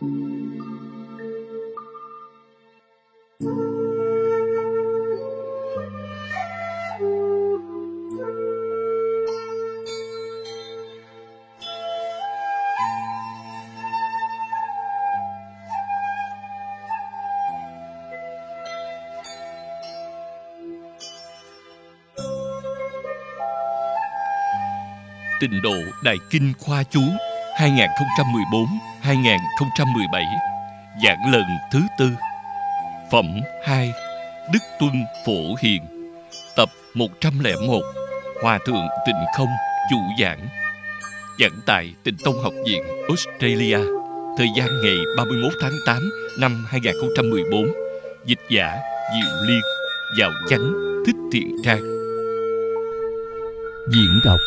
Tịnh độ Đại Kinh Khoa Chú 2014 2017, Giảng lần thứ tư. Phẩm 2 Đức Tuân Phổ Hiền. Tập 101 Hòa Thượng Tịnh Không Chủ giảng. Giảng tại Tịnh Tông Học viện Australia Thời gian ngày 31 tháng 8 năm 2014 Dịch giả Diệu Liên giàu chánh Thích Thiện Trang. Diễn đọc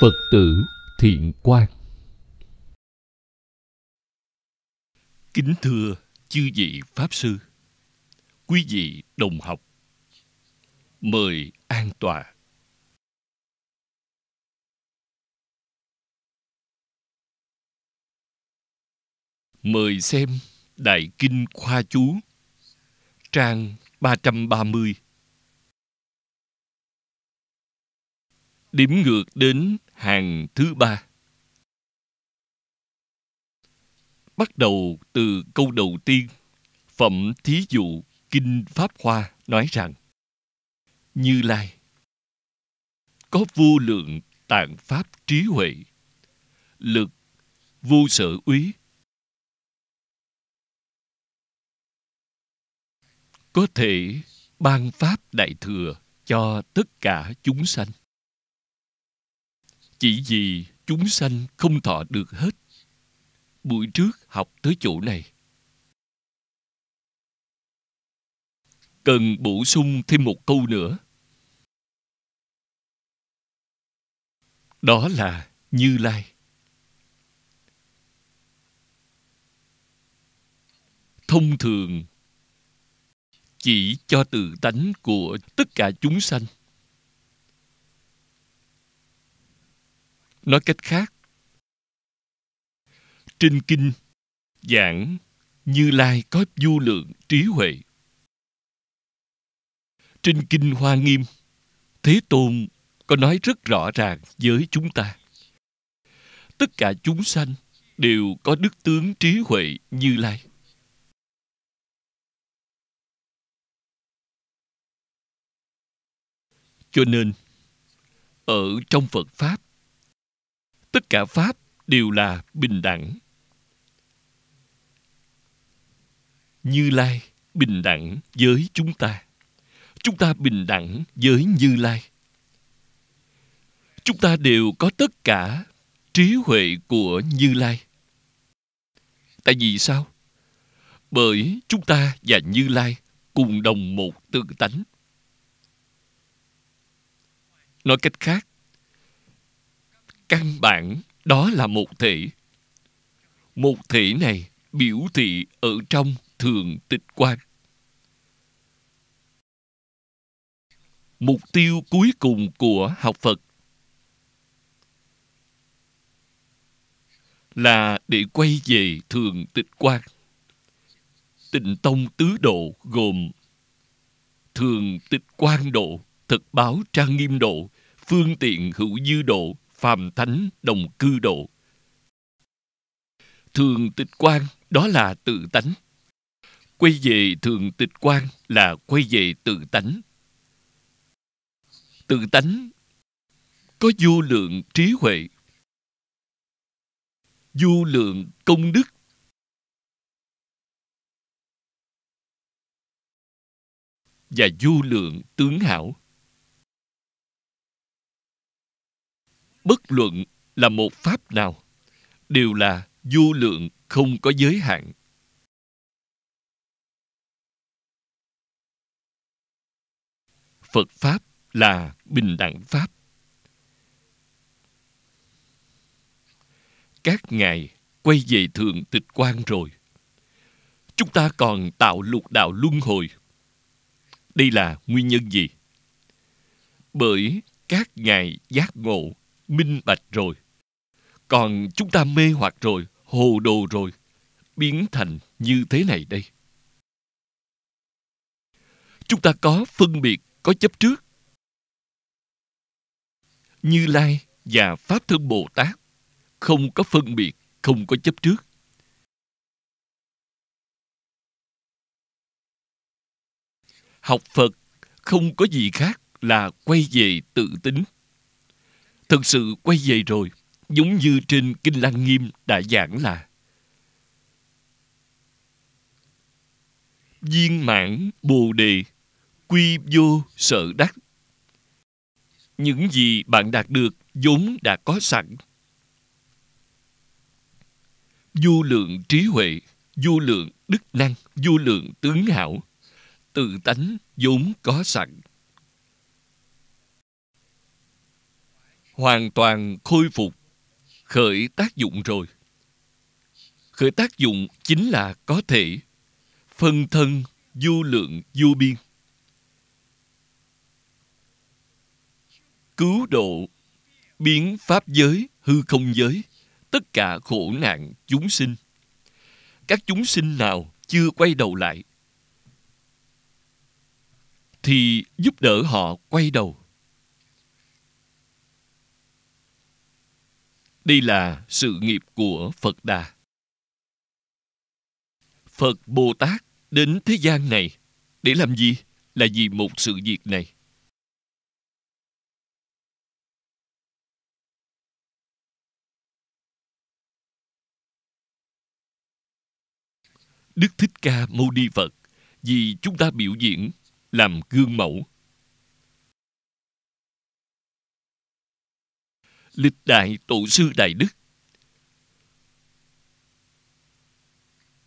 Phật tử Thiện Quang. Kính thưa chư vị Pháp Sư Quý vị đồng học, Mời an tòa. Mời xem Đại Kinh Khoa Chú, Trang 330 Điểm ngược đến hàng thứ ba. Bắt đầu từ câu đầu tiên, phẩm thí dụ Kinh Pháp Hoa nói rằng Như Lai có vô lượng tạng pháp trí huệ, lực vô sở úy, có thể ban pháp đại thừa cho tất cả chúng sanh chỉ vì chúng sanh không thọ được hết. Buổi trước học tới chỗ này. Cần bổ sung thêm một câu nữa. Đó là Như Lai. Thông thường chỉ cho tự tánh của tất cả chúng sanh Nói cách khác, trên kinh giảng Như Lai có vô lượng trí huệ. Trên kinh Hoa Nghiêm, Thế Tôn có nói rất rõ ràng với chúng ta. Tất cả chúng sanh đều có đức tướng trí huệ Như Lai. Cho nên, ở trong Phật Pháp, tất cả pháp đều là bình đẳng như lai bình đẳng với chúng ta. Chúng ta bình đẳng với như lai. Chúng ta đều có tất cả trí huệ của như lai. Tại vì sao? Bởi chúng ta và như lai cùng đồng một tự tánh. Nói cách khác, căn bản đó là một thể. Một thể này biểu thị ở trong thường tịch quan mục tiêu cuối cùng của học phật là để quay về thường tịch quan tịnh tông tứ độ gồm thường tịch quan độ, thực báo trang nghiêm độ, phương tiện hữu dư độ, phàm thánh đồng cư độ. Thường tịch quan đó là tự tánh. Quay về thường tịch quan là quay về tự tánh. Tự tánh có vô lượng trí huệ, vô lượng công đức, và vô lượng tướng hảo. bất luận là một pháp nào đều là vô lượng không có giới hạn phật pháp là bình đẳng pháp. Các ngài quay về thượng tịch quan rồi. Chúng ta còn tạo lục đạo luân hồi. Đây là nguyên nhân gì? Bởi các ngài giác ngộ, minh bạch rồi. Còn chúng ta mê hoặc rồi, hồ đồ rồi, biến thành như thế này đây. Chúng ta có phân biệt có chấp trước. Như lai và pháp thân bồ tát không có phân biệt, không có chấp trước. Học phật không có gì khác là quay về tự tính. Thực sự quay về rồi, giống như trên kinh lăng nghiêm đã giảng là. Viên mãn bồ đề quy vô sở đắc. Những gì bạn đạt được, vốn đã có sẵn. Vô lượng trí huệ, vô lượng đức năng, vô lượng tướng hảo, tự tánh vốn có sẵn. Hoàn toàn khôi phục, khởi tác dụng rồi. Khởi tác dụng chính là có thể, phân thân vô lượng vô biên. Cứu độ biến pháp giới, hư không giới, tất cả khổ nạn chúng sinh. Các chúng sinh nào chưa quay đầu lại, thì giúp đỡ họ quay đầu. Đây là sự nghiệp của phật đà. Phật bồ tát đến thế gian này để làm gì? Là vì một sự việc này. Đức Thích Ca Mâu Ni Phật, vì chúng ta biểu diễn làm gương mẫu. Lịch đại tổ sư Đại Đức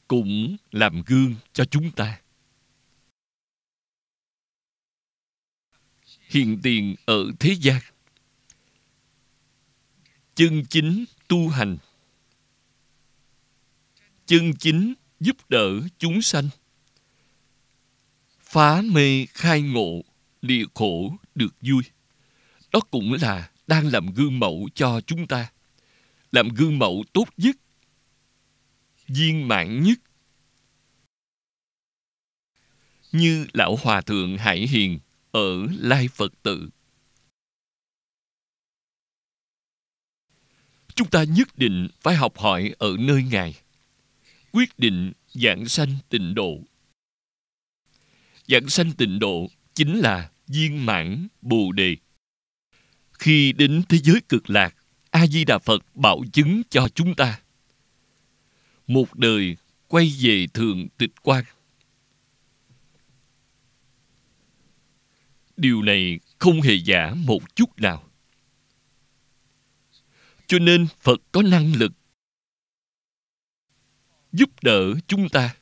cũng làm gương cho chúng ta. Hiện tiền ở thế gian chân chính tu hành chân chính giúp đỡ chúng sanh. Phá mê khai ngộ lìa khổ được vui. Đó cũng là đang làm gương mẫu cho chúng ta. Làm gương mẫu tốt nhất, viên mãn nhất. Như lão hòa thượng hải hiền ở lai phật tự. Chúng ta nhất định phải học hỏi ở nơi ngài quyết định dạng sanh tịnh độ. Dạng sanh tịnh độ chính là viên mãn bồ đề. Khi đến thế giới cực lạc a di đà phật bảo chứng cho chúng ta. Một đời quay về thường tịch quan. Điều này không hề giả một chút nào. Cho nên phật có năng lực giúp đỡ chúng ta.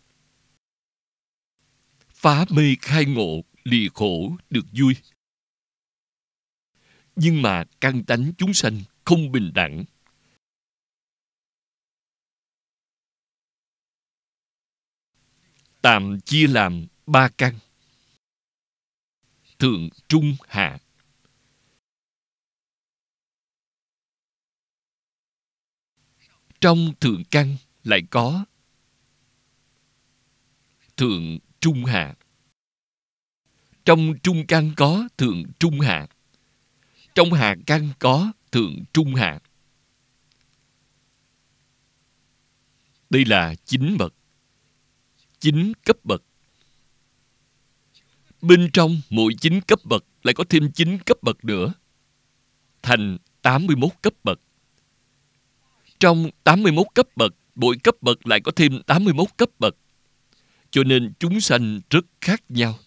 Phá mê khai ngộ lìa khổ được vui. Nhưng mà căn tánh chúng sanh không bình đẳng. Tạm chia làm ba căn. Thượng, trung, hạ. Trong thượng căn lại có thượng trung hạ. Trong trung căn có thượng trung hạ. Trong hạ căn có thượng trung hạ. Đây là chín bậc. Chín cấp bậc. Bên trong mỗi chín cấp bậc lại có thêm chín cấp bậc nữa, thành 81 cấp bậc. Trong 81 cấp bậc, mỗi cấp bậc lại có thêm 81 cấp bậc cho nên chúng sanh rất khác nhau.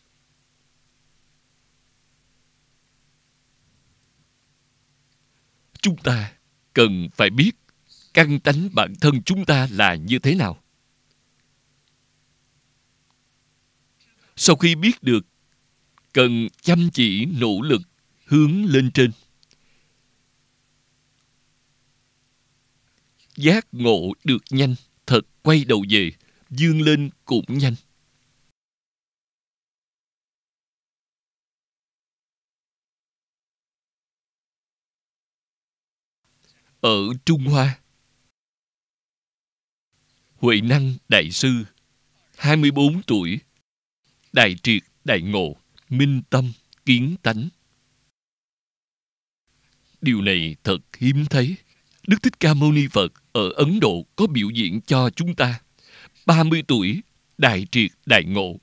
Chúng ta cần phải biết căn tánh bản thân chúng ta là như thế nào. Sau khi biết được, cần chăm chỉ, nỗ lực, hướng lên trên. Giác ngộ được nhanh, thật quay đầu về dương lên cũng nhanh ở trung hoa, Huệ Năng Đại Sư 24 tuổi, Đại triệt đại ngộ, Minh tâm kiến tánh Điều này thật hiếm thấy. Đức Thích Ca Mâu Ni Phật ở Ấn Độ có biểu diễn cho chúng ta. 30 tuổi, đại triệt đại ngộ.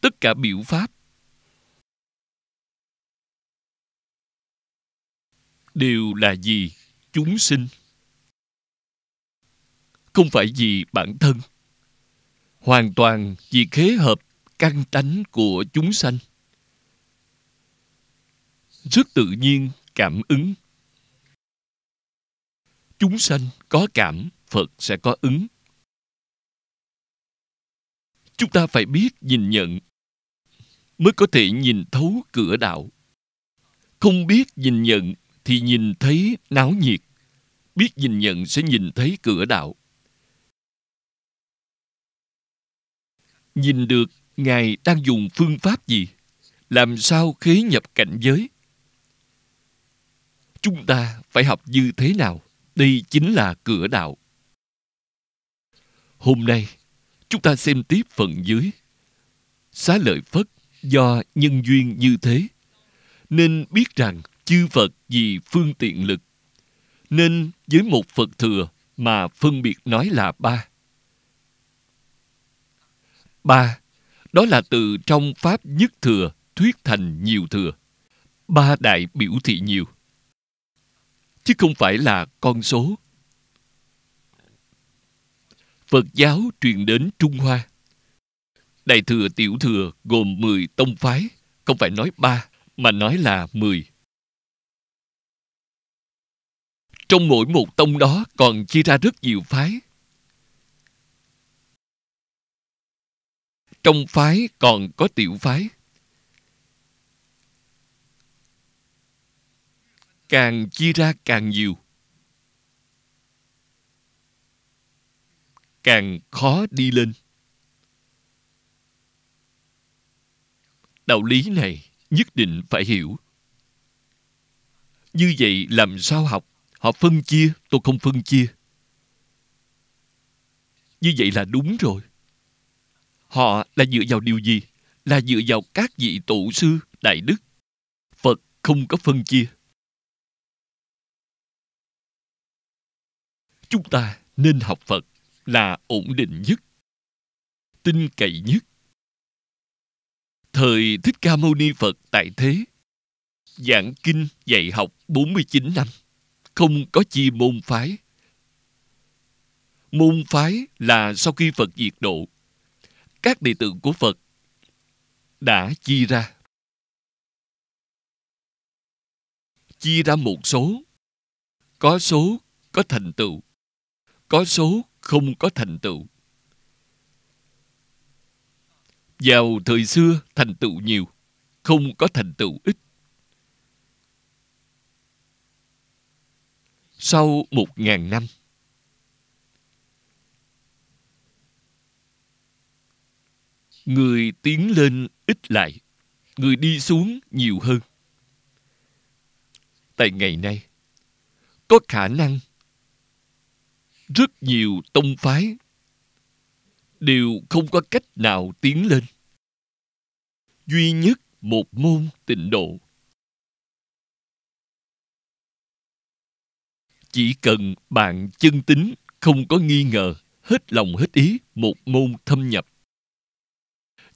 Tất cả biểu pháp đều là gì? Chúng sinh. Không phải vì bản thân hoàn toàn vì khế hợp căn tánh của chúng sanh rất tự nhiên, cảm ứng. Chúng sanh có cảm, phật sẽ có ứng. Chúng ta phải biết nhìn nhận, mới có thể nhìn thấu cửa đạo. Không biết nhìn nhận thì nhìn thấy náo nhiệt, biết nhìn nhận sẽ nhìn thấy cửa đạo. Nhìn được ngài đang dùng phương pháp gì? Làm sao khế nhập cảnh giới? Chúng ta phải học như thế nào đây chính là cửa đạo hôm nay chúng ta xem tiếp phần dưới xá lợi phất do nhân duyên như thế nên biết rằng chư phật vì phương tiện lực nên với một phật thừa mà phân biệt nói là ba Ba, đó là từ trong Pháp nhất thừa thuyết thành nhiều thừa. Ba đại biểu thị nhiều. Chứ không phải là con số. Phật giáo truyền đến Trung Hoa. Đại thừa tiểu thừa gồm 10 tông phái, không phải nói ba mà nói là 10. Trong mỗi một tông đó còn chia ra rất nhiều phái. trong phái còn có tiểu phái càng chia ra càng nhiều càng khó đi lên đạo lý này nhất định phải hiểu như vậy làm sao học họ phân chia tôi không phân chia như vậy là đúng rồi Họ là dựa vào điều gì? Là dựa vào các vị tổ sư, đại đức. Phật không có phân chia. Chúng ta nên học Phật là ổn định nhất, tin cậy nhất. Thời Thích Ca Mâu Ni Phật tại thế, giảng kinh dạy học 49 năm, không có chi môn phái. Môn phái là sau khi Phật diệt độ, các đệ tử của Phật đã chia ra. Chia ra một số. Có số có thành tựu. Có số không có thành tựu. Vào thời xưa thành tựu nhiều, không có thành tựu ít. Sau một ngàn năm, người tiến lên ít lại người đi xuống nhiều hơn tại ngày nay có khả năng rất nhiều tông phái. Đều không có cách nào tiến lên. Duy nhất một môn tịnh độ. Chỉ cần bạn chân tính không có nghi ngờ hết lòng hết ý một môn thâm nhập.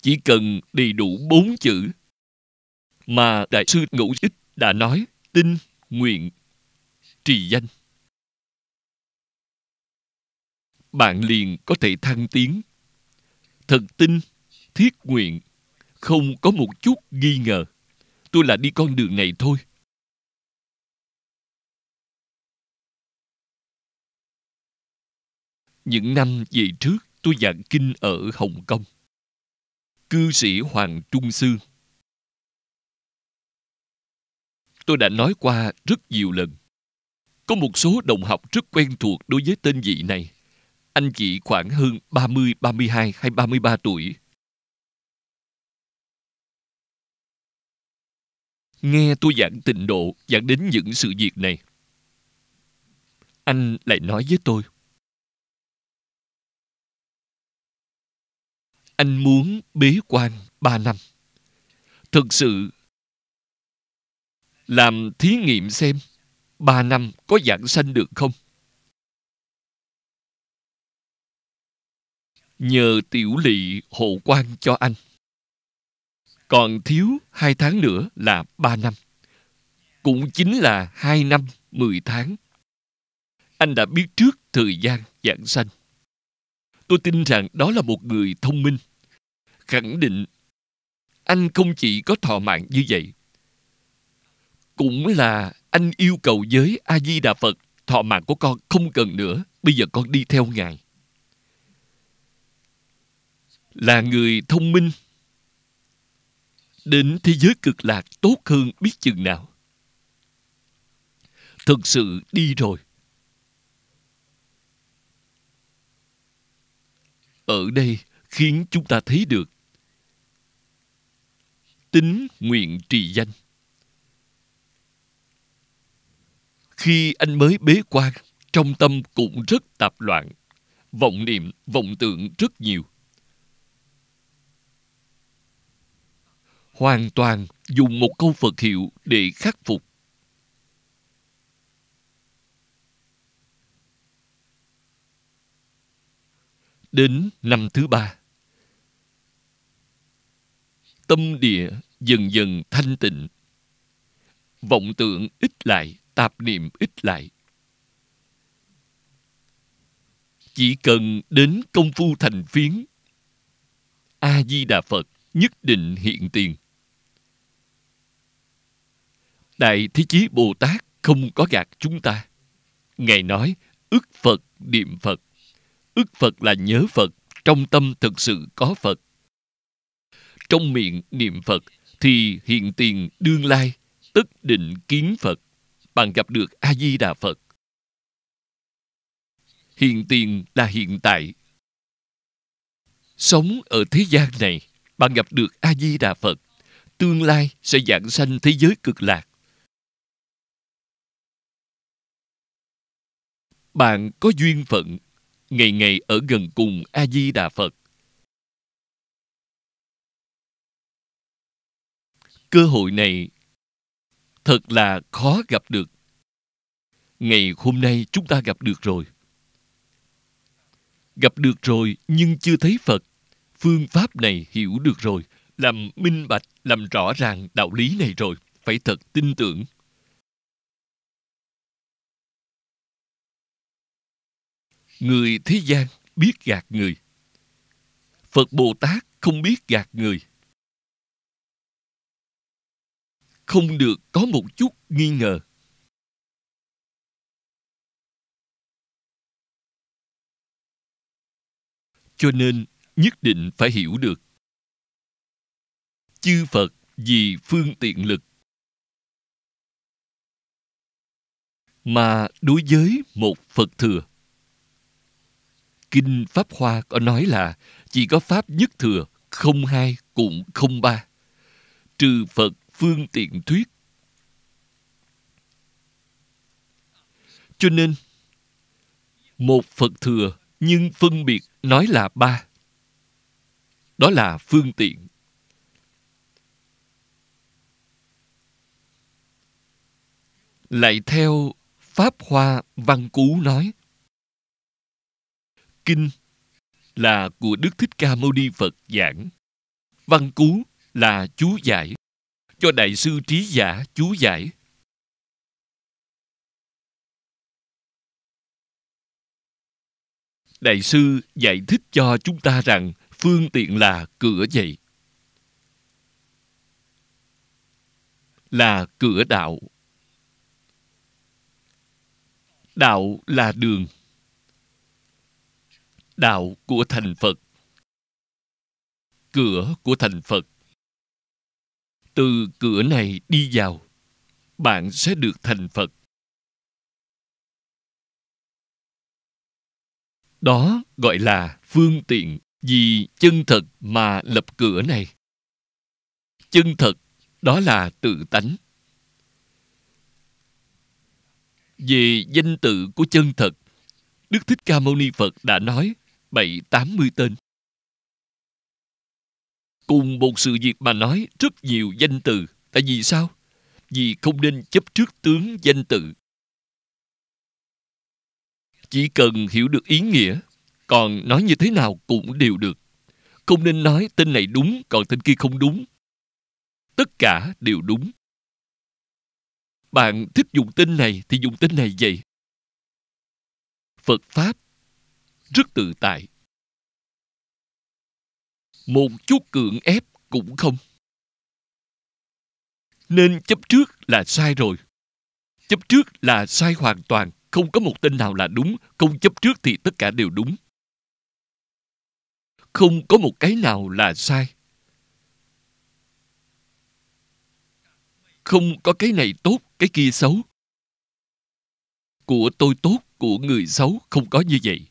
Chỉ cần đầy đủ bốn chữ mà Đại sư Ngũ Ích đã nói tin, nguyện, trì danh. Bạn liền có thể thăng tiến. Thật tin, thiết nguyện, không có một chút nghi ngờ. Tôi là đi con đường này thôi. Những năm về trước, tôi giảng kinh ở Hồng Kông cư sĩ Hoàng Trung Sư. Tôi đã nói qua rất nhiều lần. Có một số đồng học rất quen thuộc đối với tên vị này. Anh chị khoảng hơn 30, 32 hay 33 tuổi. nghe tôi giảng tịnh độ giảng đến những sự việc này. Anh lại nói với tôi. Anh muốn bế quan 3 năm. Thực sự làm thí nghiệm xem 3 năm có giảng sanh được không? Nhờ tiểu lỵ hộ quan cho anh. Còn thiếu hai tháng nữa là ba năm. Cũng chính là hai năm mười tháng. Anh đã biết trước thời gian giảng sanh. Tôi tin rằng đó là một người thông minh, khẳng định anh không chỉ có thọ mạng như vậy, cũng là anh yêu cầu giới a di đà phật thọ mạng của con không cần nữa. Bây giờ con đi theo ngài là người thông minh, đến thế giới cực lạc tốt hơn biết chừng nào. Thực sự đi rồi. Ở đây khiến chúng ta thấy được tính nguyện trì danh. Khi anh mới bế quan, trong tâm cũng rất tạp loạn, vọng niệm, vọng tượng rất nhiều. Hoàn toàn dùng một câu phật hiệu để khắc phục. Đến năm thứ ba, tâm địa dần dần thanh tịnh. Vọng tượng ít lại, tạp niệm ít lại. Chỉ cần đến công phu thành phiến, a di đà phật nhất định hiện tiền đại thế chí bồ tát không có gạt chúng ta. Ngài nói ức phật, niệm phật. Ức phật là nhớ phật, trong tâm thực sự có phật. Trong miệng niệm phật thì hiện tiền đương lai, tức định kiến phật. Bạn gặp được a di đà phật. Hiện tiền là hiện tại. Sống ở thế gian này, bạn gặp được a di đà phật, tương lai sẽ giảng sanh thế giới cực lạc. Bạn có duyên phận, ngày ngày ở gần cùng a di đà phật. Cơ hội này thật là khó gặp được. Ngày hôm nay chúng ta gặp được rồi. Gặp được rồi nhưng chưa thấy phật. Phương pháp này hiểu được rồi. Làm minh bạch, làm rõ ràng đạo lý này rồi. Phải thật tin tưởng. Người thế gian biết gạt người. Phật bồ tát không biết gạt người. Không được có một chút nghi ngờ. Cho nên nhất định phải hiểu được. Chư phật vì phương tiện lực. Mà đối với một phật thừa kinh pháp hoa có nói là chỉ có pháp nhất thừa, không hai cũng không ba. Trừ phật phương tiện thuyết. Cho nên, một phật thừa nhưng phân biệt nói là ba. Đó là phương tiện. Lại theo pháp hoa văn cú nói kinh là của đức thích ca mâu ni phật giảng. Văn cú là chú giải. Cho đại sư trí giả chú giải. Đại sư giải thích cho chúng ta rằng phương tiện là cửa vậy là cửa đạo. Đạo là đường đạo của thành phật. Cửa của thành phật. Từ cửa này đi vào, bạn sẽ được thành phật. Đó gọi là phương tiện vì chân thật mà lập cửa này. Chân thật, đó là tự tánh. Về danh tự của chân thật, đức thích ca mâu ni phật đã nói bảy tám mươi tên. Cùng một sự việc mà nói rất nhiều danh từ. Tại vì sao? Vì không nên chấp trước tướng danh tự. Chỉ cần hiểu được ý nghĩa, còn nói như thế nào cũng đều được. Không nên nói tên này đúng, còn tên kia không đúng. Tất cả đều đúng. Bạn thích dùng tên này thì dùng tên này vậy. Phật pháp rất tự tại. Một chút cưỡng ép cũng không. Nên chấp trước là sai rồi. Chấp trước là sai hoàn toàn, không có một tên nào là đúng, không chấp trước thì tất cả đều đúng. Không có một cái nào là sai. Không có cái này tốt, cái kia xấu. Của tôi tốt, của người xấu, không có như vậy.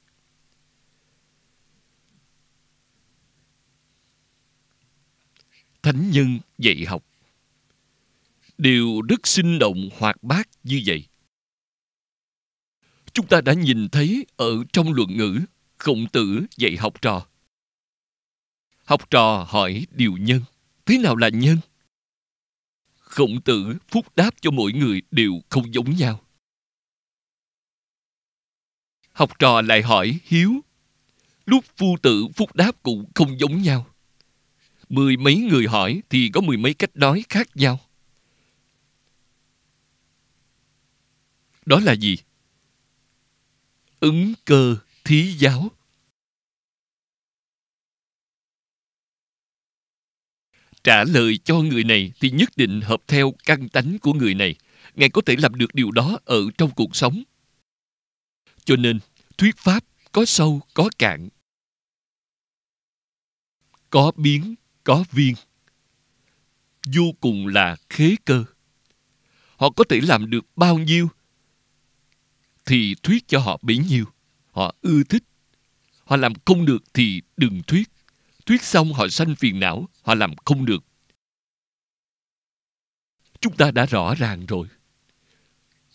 Thánh nhân dạy học. Đều rất sinh động hoạt bát như vậy. Chúng ta đã nhìn thấy ở trong luận ngữ, khổng tử dạy học trò. Học trò hỏi điều nhân, thế nào là nhân? Khổng tử phúc đáp cho mỗi người đều không giống nhau. Học trò lại hỏi hiếu, lúc phu tử phúc đáp cũng không giống nhau mười mấy người hỏi thì có mười mấy cách nói khác nhau. Đó là gì? Ứng cơ thí giáo. Trả lời cho người này thì nhất định hợp theo căn tánh của người này. Ngài có thể làm được điều đó ở trong cuộc sống. Cho nên, thuyết pháp có sâu, có cạn. Có biến có viên. Vô cùng là khế cơ. Họ có thể làm được bao nhiêu thì thuyết cho họ bấy nhiêu. Họ ưa thích. Họ làm không được thì đừng thuyết. Thuyết xong họ sanh phiền não, họ làm không được. Chúng ta đã rõ ràng rồi.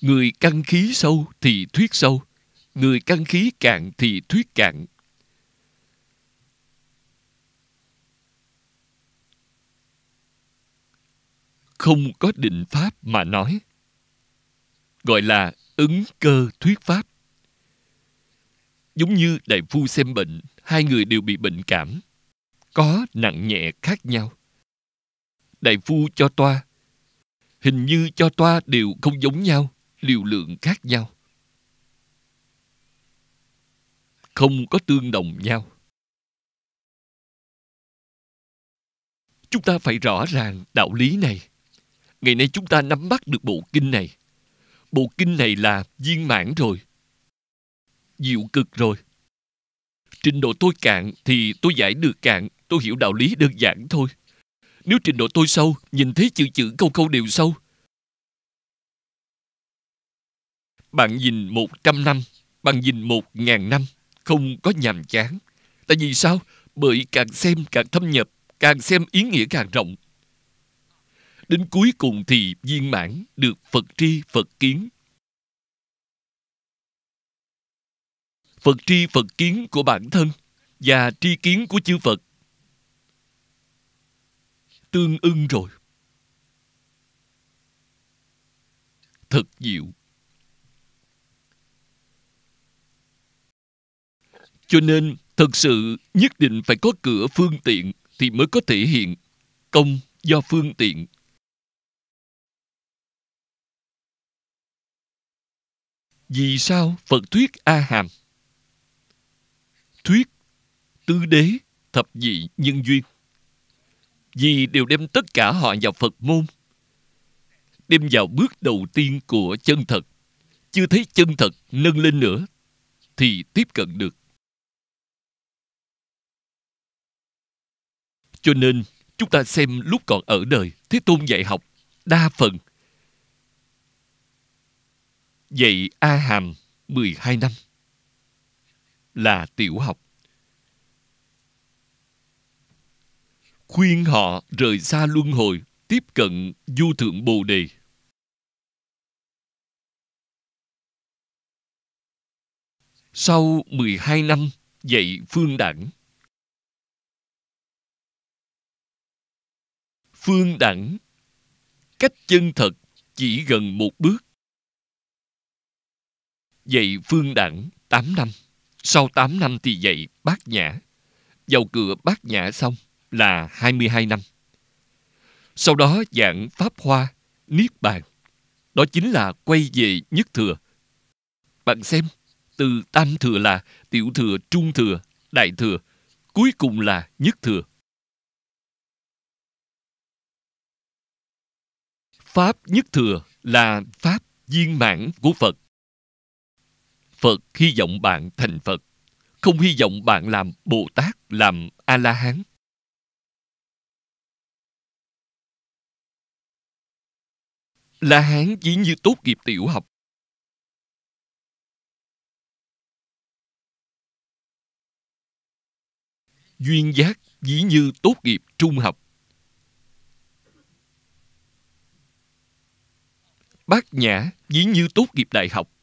Người căn khí sâu thì thuyết sâu, người căn khí cạn thì thuyết cạn không có định pháp mà nói. Gọi là ứng cơ thuyết pháp. Giống như đại phu xem bệnh, hai người đều bị bệnh cảm, có nặng nhẹ khác nhau. Đại phu cho toa, hình như cho toa đều không giống nhau, liều lượng khác nhau. Không có tương đồng nhau. Chúng ta phải rõ ràng đạo lý này ngày nay chúng ta nắm bắt được bộ kinh này. Bộ kinh này là viên mãn rồi, diệu cực rồi. Trình độ tôi cạn thì tôi giải được cạn, tôi hiểu đạo lý đơn giản thôi. Nếu trình độ tôi sâu, nhìn thấy chữ chữ câu câu đều sâu. Bạn nhìn một trăm năm, bạn nhìn một ngàn năm, không có nhàm chán. Tại vì sao? Bởi càng xem càng thâm nhập, càng xem ý nghĩa càng rộng đến cuối cùng thì viên mãn được phật tri, phật kiến. Phật tri, phật kiến của bản thân và tri kiến của chư phật tương ưng rồi. Thật diệu. Cho nên thật sự nhất định phải có cửa phương tiện thì mới có thể hiện công do phương tiện. Vì sao phật thuyết a hàm thuyết tứ đế, thập dị nhân duyên. Vì đều đem tất cả họ vào phật môn, đem vào bước đầu tiên của chân thật. Chưa thấy chân thật nâng lên nữa, thì tiếp cận được. Cho nên, chúng ta xem lúc còn ở đời thế tôn dạy học đa phần dạy a hàm 12 năm. Là tiểu học. Khuyên họ rời xa luân hồi, tiếp cận du thượng bồ đề. Sau 12 năm dạy phương đẳng phương đẳng cách chân thật chỉ gần một bước dạy phương đẳng 8 năm. Sau 8 năm thì dạy bát nhã. Vào cửa bát nhã xong là 22 năm. Sau đó giảng pháp hoa, niết bàn. Đó chính là quay về nhất thừa. Bạn xem, từ tam thừa là tiểu thừa, trung thừa, đại thừa, cuối cùng là nhất thừa. Pháp nhất thừa là pháp viên mãn của phật phật hy vọng bạn thành phật, không hy vọng bạn làm bồ tát làm a la hán la hán chỉ như tốt nghiệp tiểu học. Duyên giác dĩ như tốt nghiệp trung học. Bát nhã dĩ như tốt nghiệp đại học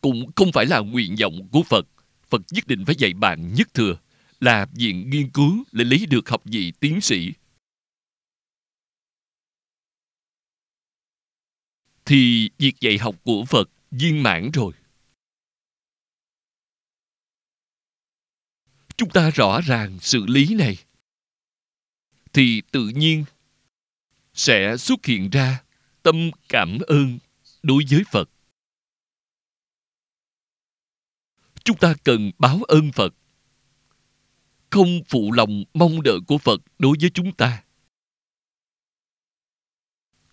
cũng không phải là nguyện vọng của phật. Phật nhất định phải dạy bạn nhất thừa, là viện nghiên cứu để lấy được học vị tiến sĩ. Thì việc dạy học của phật viên mãn rồi. Chúng ta rõ ràng sự lý này. Thì tự nhiên sẽ xuất hiện ra tâm cảm ơn đối với phật. Chúng ta cần báo ơn phật. Không phụ lòng mong đợi của phật đối với chúng ta.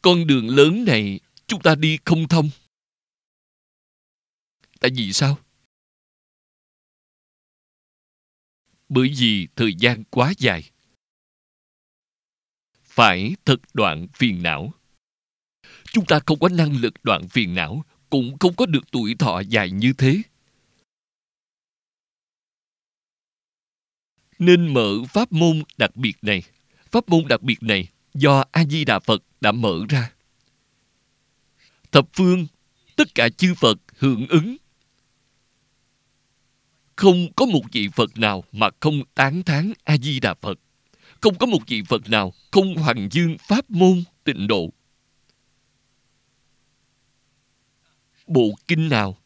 Con đường lớn này chúng ta đi không thông. Tại vì sao? Bởi vì thời gian quá dài. Phải thật đoạn phiền não. Chúng ta không có năng lực đoạn phiền não, cũng không có được tuổi thọ dài như thế. Nên mở pháp môn đặc biệt này. Pháp môn đặc biệt này do a di đà phật đã mở ra. Thập phương, tất cả chư phật hưởng ứng. Không có một vị phật nào mà không tán thán a di đà phật. Không có một vị phật nào không hoàng dương pháp môn tịnh độ. Bộ kinh nào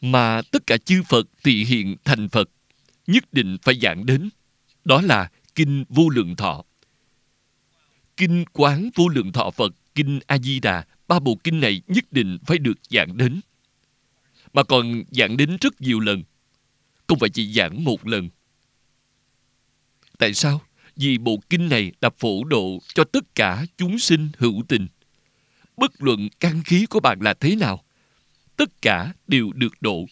mà tất cả chư phật thị hiện thành phật? Nhất định phải giảng đến, đó là kinh vô lượng thọ. Kinh quán vô lượng thọ phật, kinh a di đà ba bộ kinh này nhất định phải được giảng đến. Mà còn giảng đến rất nhiều lần, không phải chỉ giảng một lần. Tại sao? Vì bộ kinh này là phổ độ cho tất cả chúng sinh hữu tình. Bất luận căn khí của bạn là thế nào, tất cả đều được độ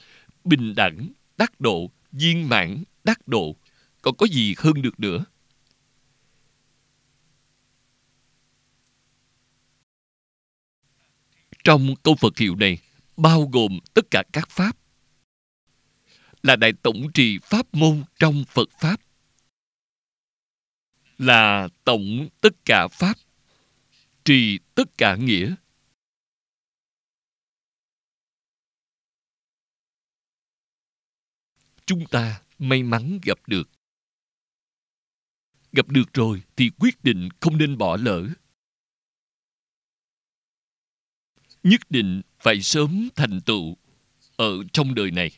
bình đẳng, đắc độ viên mãn đắc độ, còn có gì hơn được nữa? Trong câu phật hiệu này, bao gồm tất cả các pháp, là đại tổng trì pháp môn trong phật pháp, là tổng tất cả pháp, trì tất cả nghĩa chúng ta may mắn gặp được. Gặp được rồi thì quyết định không nên bỏ lỡ. Nhất định phải sớm thành tựu ở trong đời này.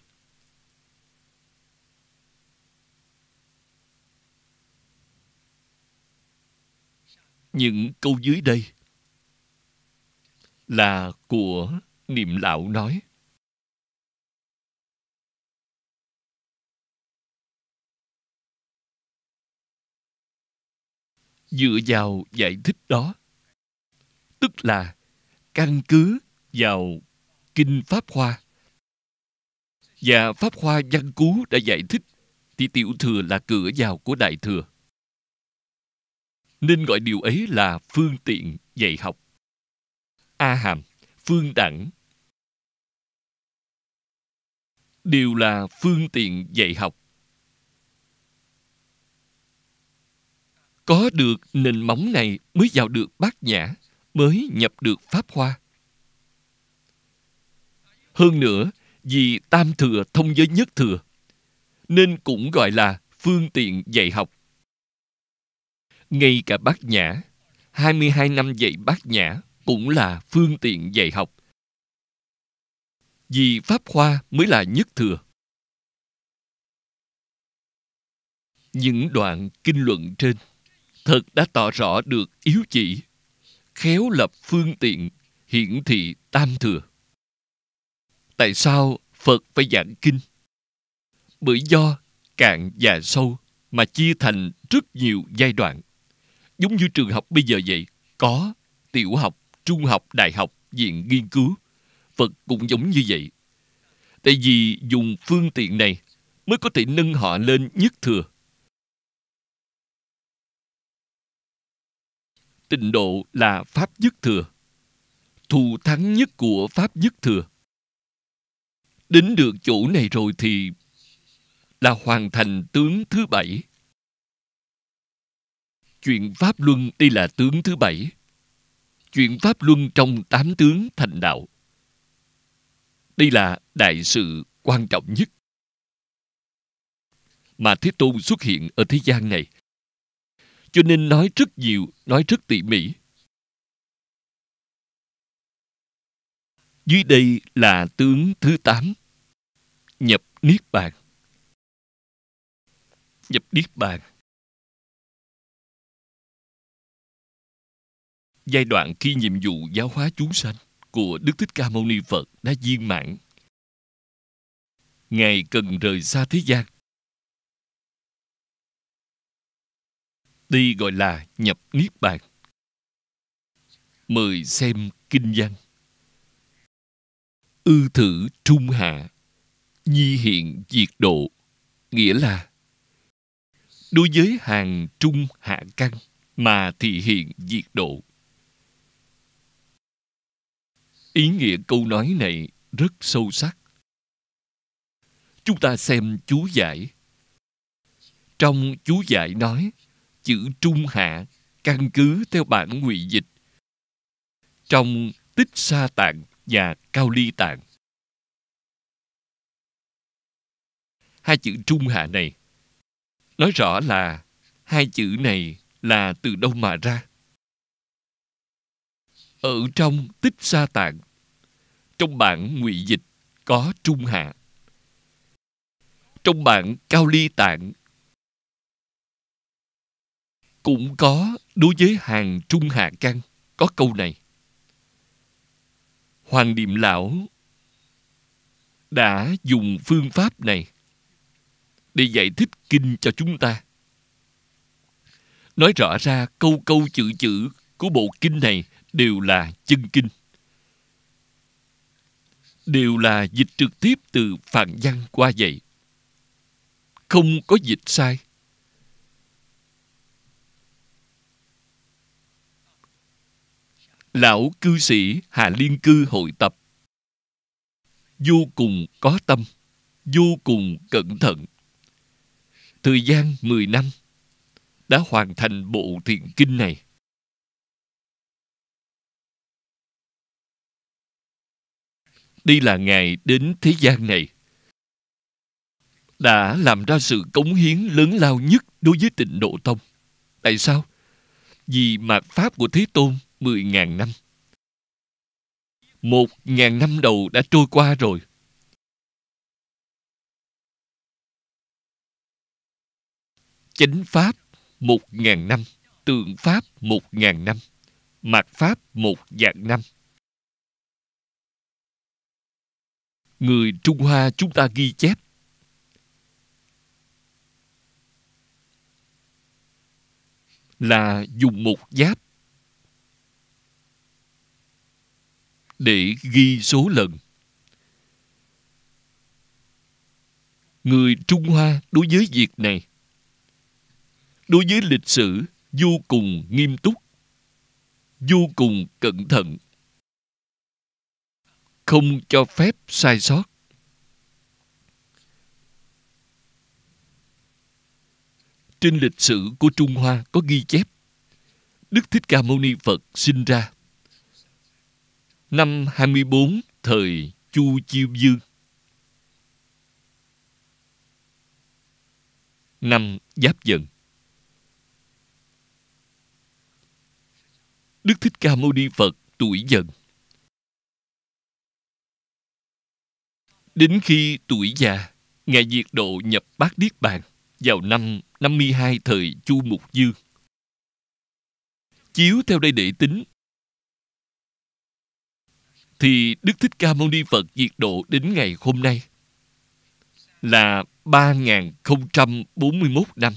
Những câu dưới đây là của niệm lão nói. Dựa vào giải thích đó. Tức là căn cứ vào kinh pháp hoa. Và pháp hoa văn cú đã giải thích thì tiểu thừa là cửa vào của đại thừa. Nên gọi điều ấy là phương tiện dạy học. A hàm phương đẳng. Đều là phương tiện dạy học. Có được nền móng này mới vào được bát nhã mới nhập được pháp hoa hơn nữa vì tam thừa thông với nhất thừa, nên cũng gọi là phương tiện dạy học. Ngay cả bát nhã, 22 năm dạy bát nhã cũng là phương tiện dạy học. Vì Pháp Hoa mới là nhất thừa. Những đoạn kinh luận trên thật đã tỏ rõ được yếu chỉ, khéo lập phương tiện, hiển thị tam thừa. Tại sao Phật phải giảng kinh? Bởi do cạn và sâu mà chia thành rất nhiều giai đoạn. Giống như trường học bây giờ vậy, có tiểu học, trung học, đại học, viện nghiên cứu. Phật cũng giống như vậy. Tại vì dùng phương tiện này mới có thể nâng họ lên nhất thừa. Tịnh độ là Pháp nhất thừa. Thù thắng nhất của Pháp nhất thừa. Đến được chỗ này rồi thì là hoàn thành tướng thứ bảy. Chuyện Pháp Luân, đây là tướng thứ bảy. Chuyện Pháp Luân trong tám tướng thành đạo. Đây là đại sự quan trọng nhất mà Thế Tôn xuất hiện ở thế gian này. Cho nên nói rất nhiều, nói rất tỉ mỉ. Dưới đây là tướng thứ tám Nhập Niết Bàn Nhập Niết Bàn Giai đoạn khi nhiệm vụ giáo hóa chúng sanh của Đức Thích Ca Mâu Ni Phật đã viên mãn. Ngài cần rời xa thế gian. Đây gọi là nhập Niết Bàn. Mời xem kinh văn. Ư thử trung hạ, nhi hiện diệt độ, nghĩa là đối với hàng trung hạ căn mà thị hiện diệt độ ý nghĩa câu nói này rất sâu sắc chúng ta xem chú giải trong chú giải nói chữ trung hạ, căn cứ theo bản ngụy dịch. Trong tích sa tạng và cao ly tạng. Hai chữ trung hạ này, nói rõ là hai chữ này là từ đâu mà ra? Ở trong tích sa tạng, trong bản ngụy dịch có trung hạ. Trong bản cao ly tạng cũng có đối với hàng trung hạ căn có câu này. Hoàng niệm lão đã dùng phương pháp này để giải thích kinh cho chúng ta. Nói rõ ra câu câu chữ chữ của bộ kinh này đều là chân kinh. Đều là dịch trực tiếp từ phạn văn qua vậy không có dịch sai. Lão cư sĩ hà liên cư hội tập vô cùng có tâm, vô cùng cẩn thận thời gian 10 năm đã hoàn thành bộ thiện kinh này đây là Ngài đến thế gian này. Đã làm ra sự cống hiến lớn lao nhất đối với tịnh độ tông. Tại sao? Vì mạt Pháp của Thế Tôn 10.000 năm. Một ngàn năm đầu đã trôi qua rồi. Chánh Pháp một ngàn năm, tượng Pháp một ngàn năm, mạt Pháp một vạn năm. người Trung Hoa chúng ta ghi chép. Là dùng một giáp để ghi số lần. Người Trung Hoa đối với việc này, đối với lịch sử vô cùng nghiêm túc, vô cùng cẩn thận không cho phép sai sót trên lịch sử của Trung Hoa có ghi chép Đức Thích Ca Mâu Ni Phật sinh ra năm 24 thời Chu Chiêu Dương. Năm Giáp Dần Đức Thích Ca Mâu Ni Phật tuổi dần Đến khi tuổi già, Ngài diệt độ nhập Bát Niết Bàn vào năm 52 thời Chu Mục Dương. Chiếu theo đây để tính thì Đức Thích Ca Mâu Ni Phật diệt độ đến ngày hôm nay là 3.041 năm.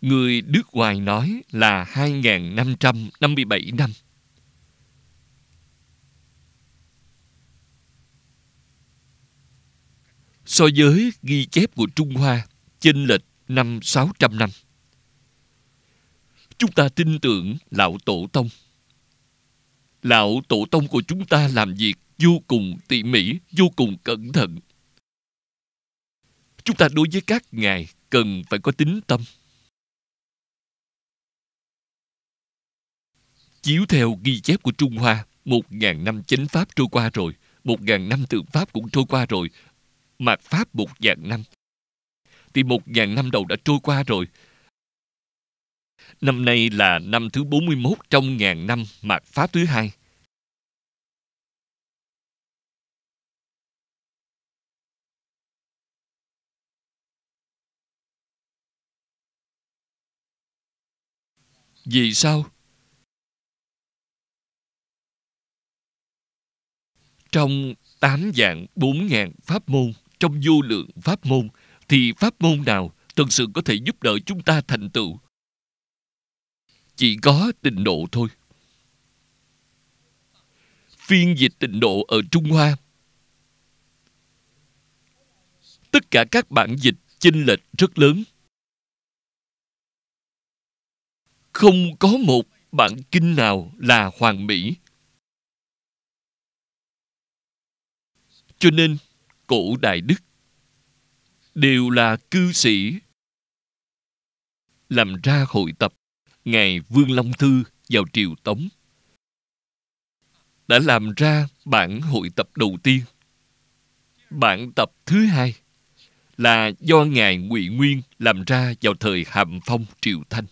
Người nước ngoài nói là 2.557 năm. So với ghi chép của Trung Hoa, chênh lệch năm 600 năm. Chúng ta tin tưởng Lão Tổ Tông. Lão Tổ Tông của chúng ta làm việc vô cùng tỉ mỉ, vô cùng cẩn thận. Chúng ta đối với các ngài cần phải có tính tâm. Chiếu theo ghi chép của Trung Hoa, một ngàn năm chánh pháp trôi qua rồi, một ngàn năm tượng pháp cũng trôi qua rồi, mạt pháp một ngàn năm. Thì một ngàn năm đầu đã trôi qua rồi. Năm nay là năm thứ 41 trong ngàn năm mạt pháp thứ hai. Vì sao? Trong tám dạng bốn ngàn pháp môn, trong vô lượng pháp môn, thì pháp môn nào thực sự có thể giúp đỡ chúng ta thành tựu? Chỉ có tịnh độ thôi. Phiên dịch tịnh độ ở Trung Hoa. Tất cả các bản dịch chênh lệch rất lớn. Không có một bản kinh nào là hoàn mỹ. Cho nên, cổ đại đức đều là cư sĩ làm ra hội tập ngài vương long thư vào triều tống. Đã làm ra bản hội tập đầu tiên. Bản tập thứ hai là do ngài ngụy nguyên làm ra vào thời hàm phong, triều thanh.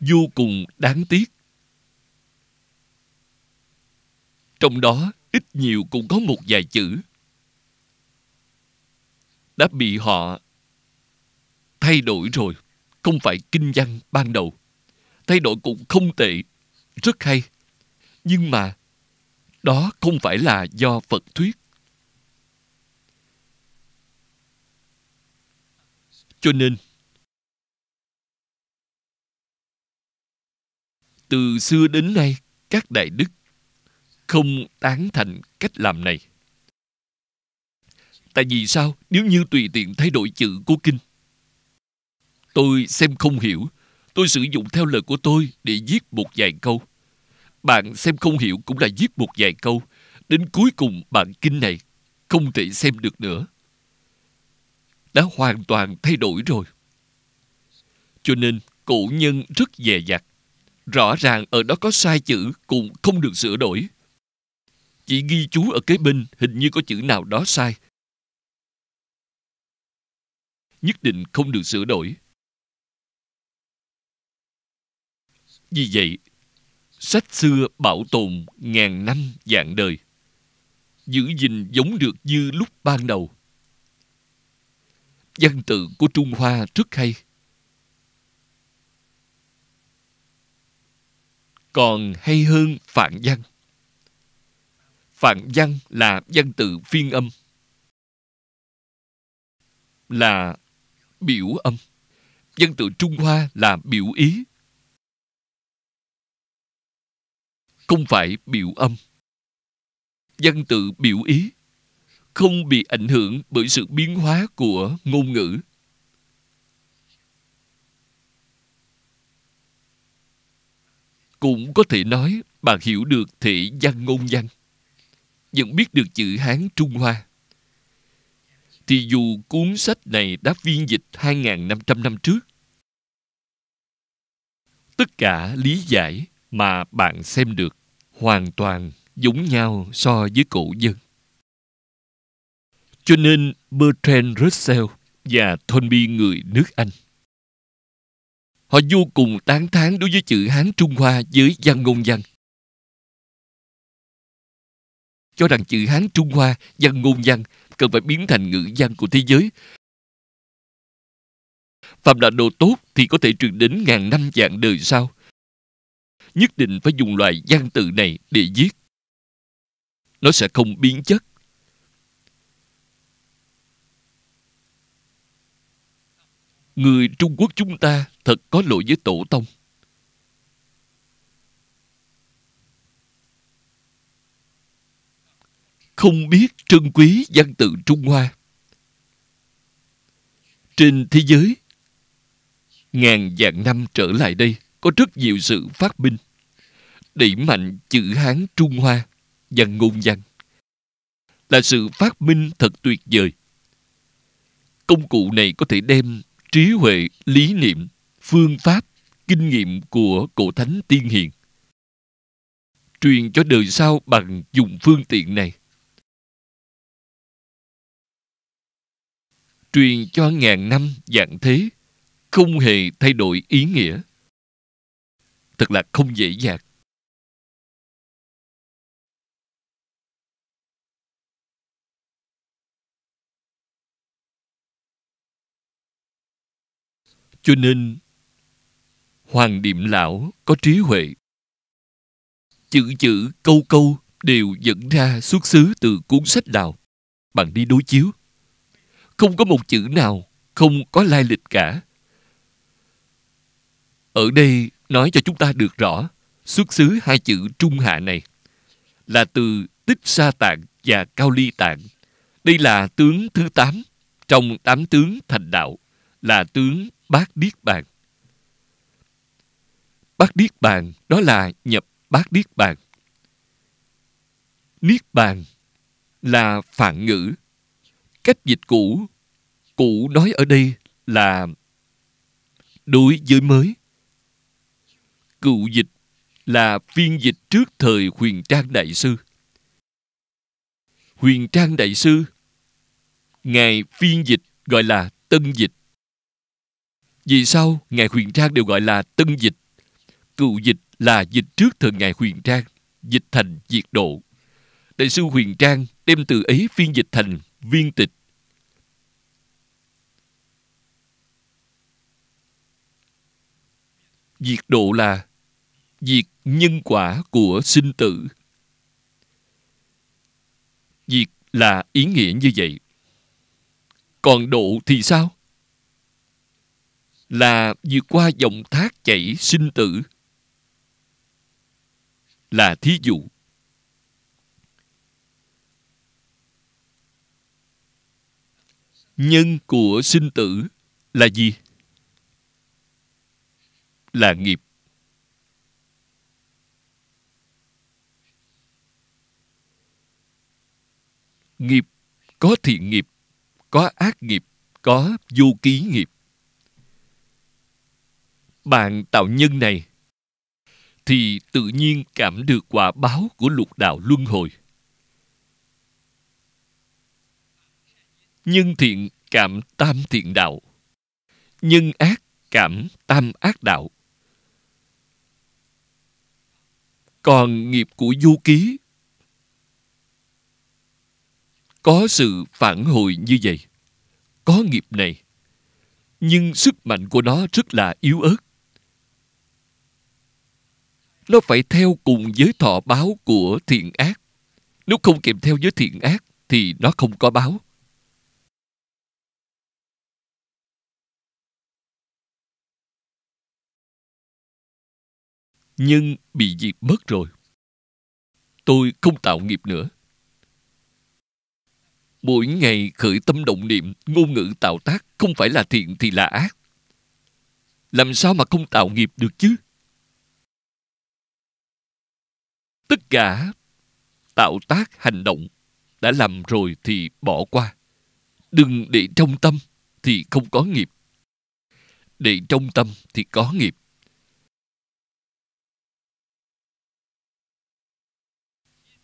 Vô cùng đáng tiếc. Trong đó ít nhiều cũng có một vài chữ đã bị họ thay đổi rồi, không phải kinh văn ban đầu. Thay đổi cũng không tệ, rất hay. Nhưng mà đó không phải là do Phật thuyết. Cho nên từ xưa đến nay các đại đức không tán thành cách làm này tại vì sao? Nếu như tùy tiện thay đổi chữ của kinh. Tôi xem không hiểu. Tôi sử dụng theo lời của tôi để viết một vài câu. Bạn xem không hiểu cũng là viết một vài câu. Đến cuối cùng bản kinh này không thể xem được nữa. Đã hoàn toàn thay đổi rồi. Cho nên cổ nhân rất dè dặt. Rõ ràng ở đó có sai chữ cũng không được sửa đổi. Chỉ ghi chú ở kế bên hình như có chữ nào đó sai. Nhất định không được sửa đổi. Vì vậy, sách xưa bảo tồn ngàn năm dạng đời, giữ gìn giống được như lúc ban đầu. Văn tự của Trung Hoa rất hay. còn hay hơn phạn văn. Phạn văn là văn tự phiên âm, là biểu âm. dân tự Trung Hoa là biểu ý, không phải biểu âm. Dân tự biểu ý không bị ảnh hưởng bởi sự biến hóa của ngôn ngữ cũng có thể nói bạn hiểu được thể văn ngôn văn vẫn biết được chữ hán trung hoa thì dù cuốn sách này đã phiên dịch 2.500 năm trước tất cả lý giải mà bạn xem được hoàn toàn giống nhau so với cổ dân. Cho nên Bertrand Russell và Thornby người nước Anh Họ vô cùng tán thán đối với chữ Hán Trung Hoa với văn ngôn văn. Cho rằng chữ Hán Trung Hoa, văn ngôn văn cần phải biến thành ngữ văn của thế giới. Phạm là đồ tốt thì có thể truyền đến ngàn năm dạng đời sau. Nhất định phải dùng loại văn tự này để viết. Nó sẽ không biến chất. Người Trung Quốc chúng ta thật có lỗi với tổ tông. Không biết trân quý văn tự Trung Hoa. Trên thế giới, ngàn vạn năm trở lại đây, có rất nhiều sự phát minh, đẩy mạnh chữ Hán Trung Hoa, và ngôn văn. Là sự phát minh thật tuyệt vời. Công cụ này có thể đem trí huệ, lý niệm, phương pháp, kinh nghiệm của cổ thánh tiên hiền. Truyền cho đời sau bằng dùng phương tiện này. Truyền cho ngàn năm dạng thế, không hề thay đổi ý nghĩa. Thật là không dễ dàng. Cho nên, Hoàng niệm Lão có trí huệ. Chữ chữ, câu câu đều dẫn ra xuất xứ từ cuốn sách nào. Bạn đi đối chiếu. Không có một chữ nào, không có lai lịch cả. Ở đây nói cho chúng ta được rõ, xuất xứ hai chữ trung hạ này là từ tích sa tạng và cao ly tạng. Đây là tướng thứ tám, trong tám tướng thành đạo là tướng bát Điếc bàn. Bát Điếc bàn đó là nhập bát Điếc bàn. Niết bàn là phạn ngữ. Cách dịch cũ, cũ nói ở đây là đối với mới. Cựu dịch là phiên dịch trước thời Huyền Trang Đại Sư. Huyền Trang Đại Sư, Ngài phiên dịch gọi là tân dịch. Vì sao Ngài Huyền Trang đều gọi là tân dịch? Cựu dịch là dịch trước thời Ngài Huyền Trang, dịch thành diệt độ. Đại sư Huyền Trang đem từ ấy phiên dịch thành viên tịch. Diệt độ là diệt nhân quả của sinh tử. Diệt là ý nghĩa như vậy. Còn độ thì sao? là vượt qua dòng thác chảy sinh tử là thí dụ nhân của sinh tử là gì? Là nghiệp. Nghiệp có thiện nghiệp, có ác nghiệp, có vô ký nghiệp. Bạn tạo nhân này thì tự nhiên cảm được quả báo của lục đạo luân hồi. Nhân thiện cảm tam thiện đạo. Nhân ác cảm tam ác đạo. Còn nghiệp của du ký có sự phản hồi như vậy. Có nghiệp này, nhưng sức mạnh của nó rất là yếu ớt nó phải theo cùng với thọ báo của thiện ác. Nếu không kèm theo với thiện ác thì nó không có báo. Nhưng bị diệt mất rồi. Tôi không tạo nghiệp nữa. Mỗi ngày khởi tâm động niệm, ngôn ngữ tạo tác không phải là thiện thì là ác. Làm sao mà không tạo nghiệp được chứ? tất cả tạo tác hành động đã làm rồi thì bỏ qua đừng để trong tâm thì không có nghiệp để trong tâm thì có nghiệp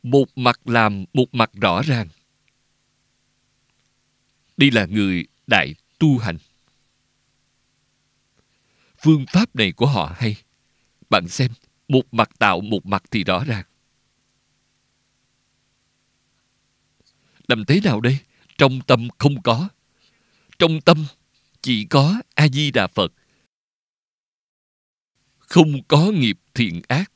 một mặt làm, một mặt rõ ràng. Đây là người đại tu hành. Phương pháp này của họ hay. Bạn xem, một mặt tạo một mặt thì rõ ràng. Làm thế nào đây? Trong tâm không có. Trong tâm chỉ có a di đà phật. Không có nghiệp thiện ác.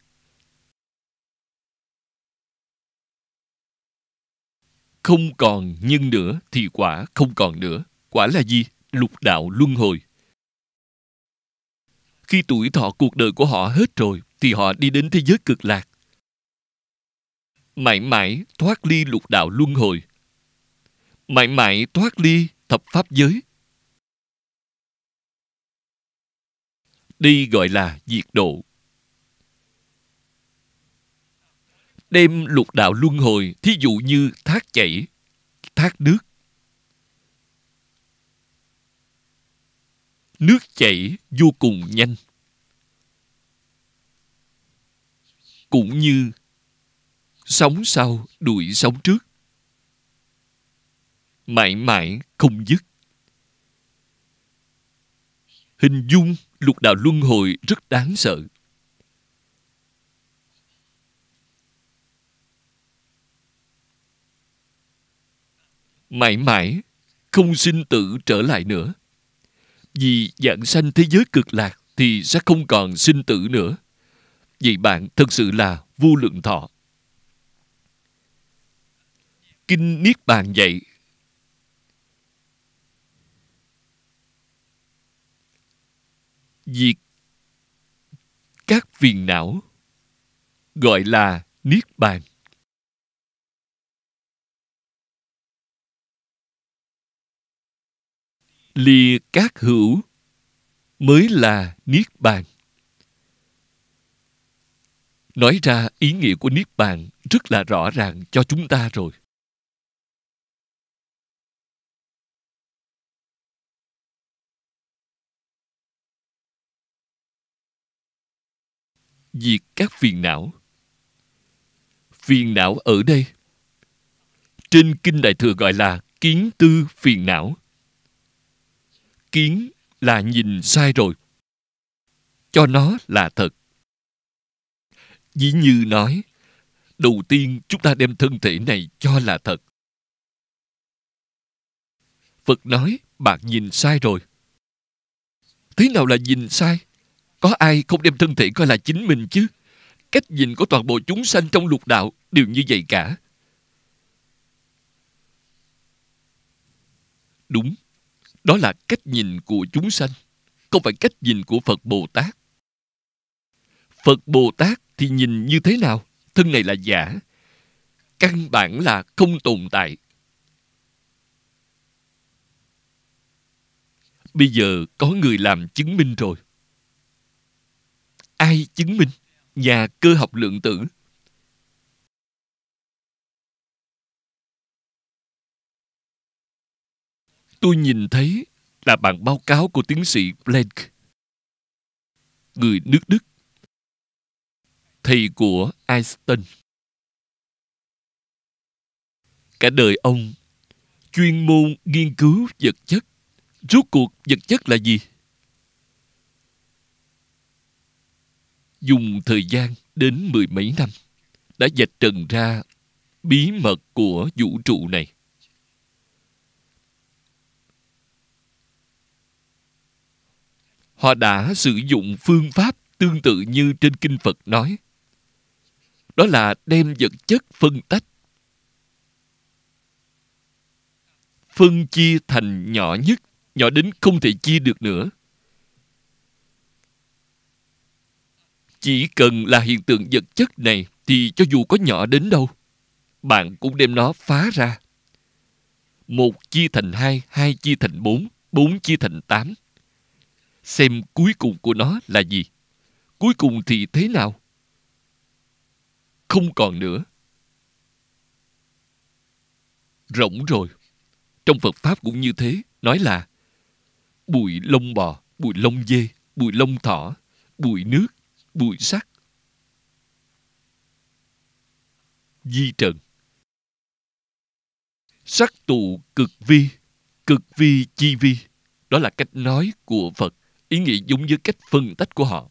Không còn nhân nữa thì quả không còn nữa. Quả là gì? Lục đạo luân hồi. Khi tuổi thọ cuộc đời của họ hết rồi, thì họ đi đến thế giới cực lạc. Mãi mãi thoát ly lục đạo luân hồi. Mãi mãi thoát ly thập pháp giới. Đây gọi là diệt độ. Đem lục đạo luân hồi, thí dụ như thác chảy, thác nước. Nước chảy vô cùng nhanh. Cũng như sóng sau đuổi sóng trước. Mãi mãi không dứt. Hình dung lục đạo luân hồi rất đáng sợ. Mãi mãi, không sinh tử trở lại nữa. Vì dạng sanh thế giới cực lạc thì sẽ không còn sinh tử nữa. Vì bạn thật sự là vô lượng thọ. Kinh niết bàn dạy, diệt các phiền não, gọi là niết bàn. Lìa các hữu mới là niết bàn. Nói ra ý nghĩa của niết bàn rất là rõ ràng cho chúng ta rồi. Diệt các phiền não. Phiền não ở đây. Trên kinh đại thừa gọi là kiến tư phiền não kiến là nhìn sai rồi. Cho nó là thật. Dĩ như nói, đầu tiên chúng ta đem thân thể này cho là thật. Phật nói, bạn nhìn sai rồi. Thế nào là nhìn sai? Có ai không đem thân thể coi là chính mình chứ? Cách nhìn của toàn bộ chúng sanh trong lục đạo đều như vậy cả. Đúng đó là cách nhìn của chúng sanh, không phải cách nhìn của phật bồ tát. Phật bồ tát thì nhìn như thế nào? Thân này là giả, căn bản là không tồn tại. Bây giờ có người làm chứng minh rồi. Ai chứng minh? Nhà cơ học lượng tử. Tôi nhìn thấy là bản báo cáo của tiến sĩ Planck, người nước Đức, thầy của Einstein. Cả đời ông chuyên môn nghiên cứu vật chất. Rốt cuộc vật chất là gì? Dùng thời gian đến mười mấy năm đã dạch trần ra bí mật của vũ trụ này. Họ đã sử dụng phương pháp tương tự như trên kinh phật nói. Đó là đem vật chất phân tách. Phân chia thành nhỏ nhất, nhỏ đến không thể chia được nữa. Chỉ cần là hiện tượng vật chất này thì cho dù có nhỏ đến đâu, bạn cũng đem nó phá ra. Một chia thành hai hai chia thành bốn bốn chia thành tám xem cuối cùng của nó là gì. Cuối cùng thì thế nào? Không còn nữa. Rỗng rồi. Trong phật pháp cũng như thế, nói là bụi lông bò, bụi lông dê, bụi lông thỏ, bụi nước, bụi sắt. Di trần. Sắc tụ cực vi cực vi chi vi. Đó là cách nói của phật ý nghĩa giống như cách phân tách của họ.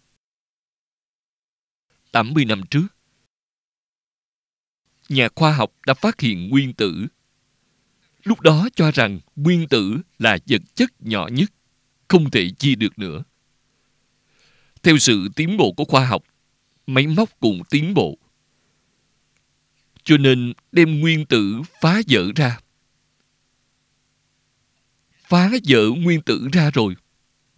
80 năm trước, nhà khoa học đã phát hiện nguyên tử. Lúc đó cho rằng nguyên tử là vật chất nhỏ nhất, không thể chia được nữa. Theo sự tiến bộ của khoa học, máy móc cũng tiến bộ. Cho nên đem nguyên tử phá vỡ ra. Phá vỡ nguyên tử ra rồi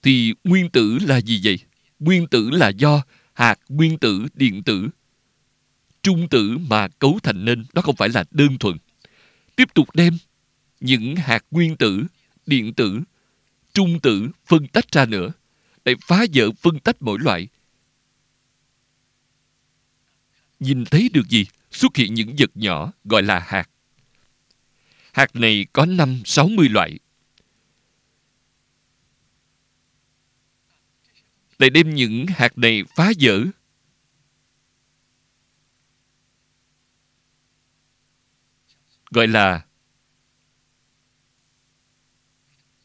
thì nguyên tử là gì vậy? Nguyên tử là do hạt nguyên tử điện tử trung tử mà cấu thành nên đó không phải là đơn thuần. Tiếp tục đem những hạt nguyên tử, điện tử, trung tử phân tách ra nữa để phá vỡ phân tách mỗi loại. Nhìn thấy được gì? Xuất hiện những vật nhỏ gọi là hạt. Hạt này có năm sáu mươi loại lại đem những hạt này phá vỡ. Gọi là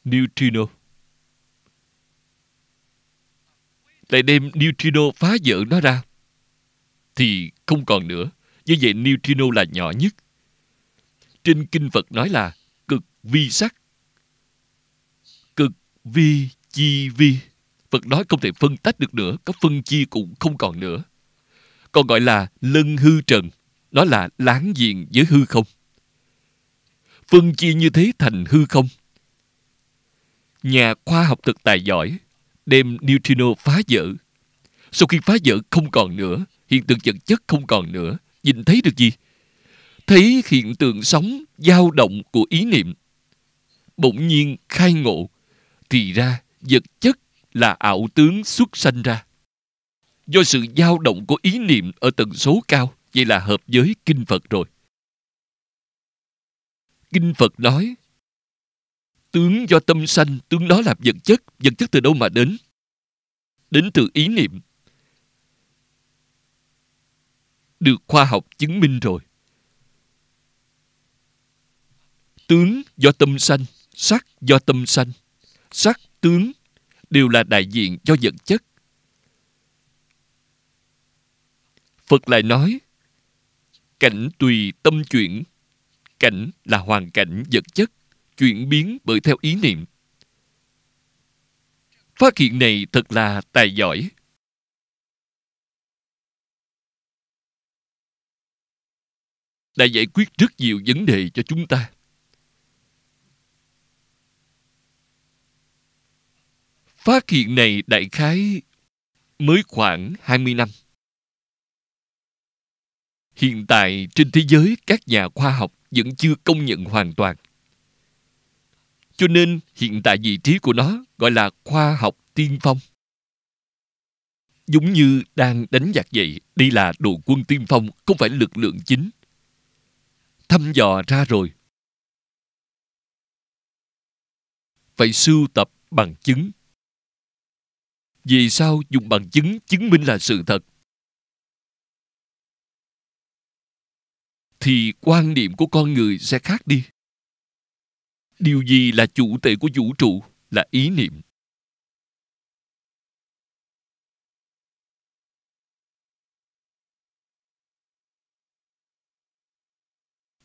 neutrino. Lại đem neutrino phá vỡ nó ra. Thì không còn nữa. Như vậy neutrino là nhỏ nhất. Trên kinh phật nói là cực vi sắc. Cực vi chi vi phật nói không thể phân tách được nữa, có phân chia cũng không còn nữa. Còn gọi là lân hư trần, nó là láng diện với hư không. Phân chia như thế thành hư không? Nhà khoa học thực tài giỏi, đem neutrino phá vỡ. Sau khi phá vỡ không còn nữa, hiện tượng vật chất không còn nữa, nhìn thấy được gì? Thấy hiện tượng sống dao động của ý niệm. Bỗng nhiên khai ngộ, thì ra vật chất là ảo tướng xuất sanh ra. Do sự dao động của ý niệm ở tần số cao, vậy là hợp với kinh phật rồi. Kinh phật nói, tướng do tâm sanh, tướng đó là vật chất vật chất từ đâu mà đến? Đến từ ý niệm. Được khoa học chứng minh rồi. Tướng do tâm sanh, sắc do tâm sanh. Sắc, tướng đều là đại diện cho vật chất. Phật lại nói, cảnh tùy tâm chuyển, cảnh là hoàn cảnh vật chất, chuyển biến bởi theo ý niệm. Phát hiện này thật là tài giỏi. Đã giải quyết rất nhiều vấn đề cho chúng ta. Phát hiện này đại khái mới khoảng 20 năm. Hiện tại trên thế giới các nhà khoa học vẫn chưa công nhận hoàn toàn. Cho nên hiện tại vị trí của nó gọi là khoa học tiên phong. Giống như đang đánh giặc vậy, đây là đội quân tiên phong, không phải lực lượng chính. Thăm dò ra rồi. Phải sưu tập bằng chứng vì sao dùng bằng chứng chứng minh là sự thật? Thì quan niệm của con người sẽ khác đi. Điều gì là chủ tệ của vũ trụ là ý niệm.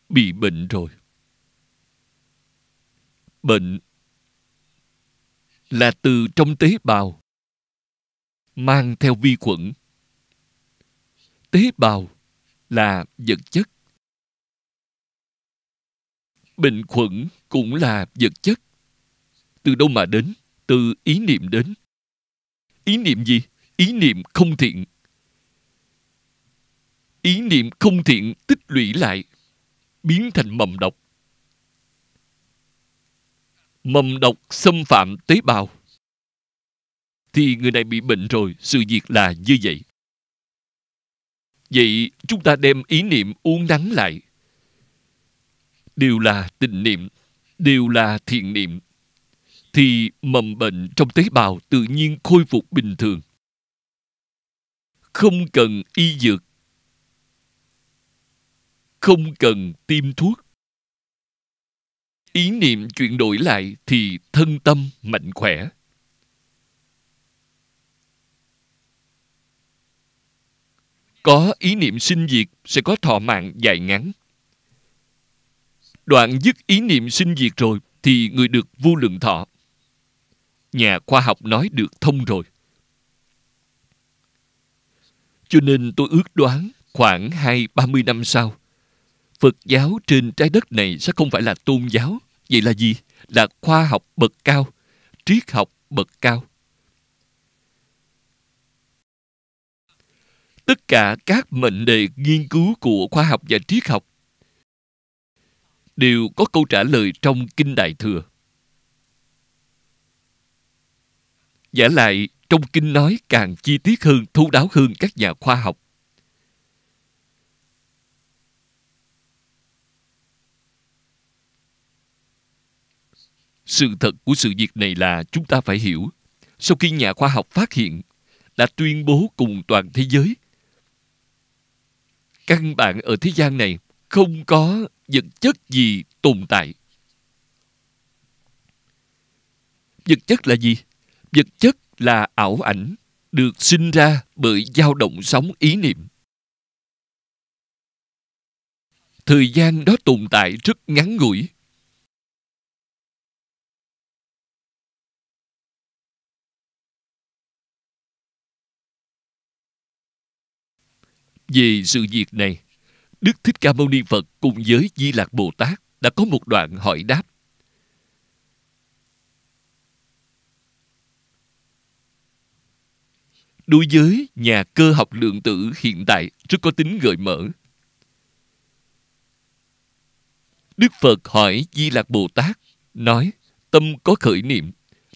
Bị bệnh rồi. Bệnh là từ trong tế bào mang theo vi khuẩn. Tế bào là vật chất. Bệnh khuẩn cũng là vật chất. Từ đâu mà đến? Từ ý niệm đến. Ý niệm gì? Ý niệm không thiện. Ý niệm không thiện tích lũy lại, biến thành mầm độc. Mầm độc xâm phạm tế bào thì người này bị bệnh rồi, sự việc là như vậy. Vậy chúng ta đem ý niệm uốn nắn lại. Đều là tình niệm, đều là thiện niệm, thì mầm bệnh trong tế bào tự nhiên khôi phục bình thường. Không cần y dược, không cần tiêm thuốc. Ý niệm chuyển đổi lại thì thân tâm mạnh khỏe. Có ý niệm sinh diệt sẽ có thọ mạng dài ngắn đoạn dứt ý niệm sinh diệt rồi thì người được vô lượng thọ nhà khoa học nói được thông rồi cho nên tôi ước đoán khoảng hai ba mươi năm sau Phật giáo trên trái đất này sẽ không phải là tôn giáo. Vậy là gì? Là khoa học bậc cao, triết học bậc cao. Tất cả các mệnh đề nghiên cứu của khoa học và triết học đều có câu trả lời trong Kinh Đại Thừa. Giả lại, trong Kinh nói càng chi tiết hơn, thấu đáo hơn các nhà khoa học. Sự thật của sự việc này là chúng ta phải hiểu. Sau khi nhà khoa học phát hiện, đã tuyên bố cùng toàn thế giới. Căn bản ở thế gian này không có vật chất gì tồn tại. Vật chất là gì? Vật chất là ảo ảnh, được sinh ra bởi dao động sóng ý niệm. Thời gian đó tồn tại rất ngắn ngủi, Về sự việc này, Đức Thích Ca Mâu Ni Phật cùng với Di Lạc Bồ Tát đã có một đoạn hỏi đáp. Đối với nhà cơ học lượng tử hiện tại rất có tính gợi mở. Đức Phật hỏi Di Lạc Bồ Tát, nói tâm có khởi niệm.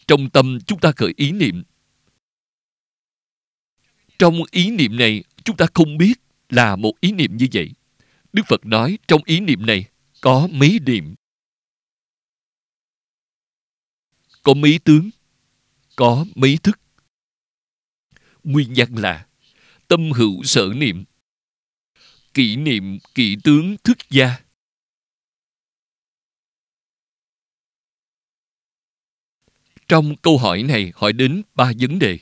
Trong tâm chúng ta khởi ý niệm. Trong ý niệm này chúng ta không biết là một ý niệm như vậy. Đức Phật nói trong ý niệm này có mấy niệm. Có mấy tướng, có mấy thức. Nguyên nhân là tâm hữu sở niệm, kỷ niệm kỷ tướng thức gia. Trong câu hỏi này hỏi đến ba vấn đề.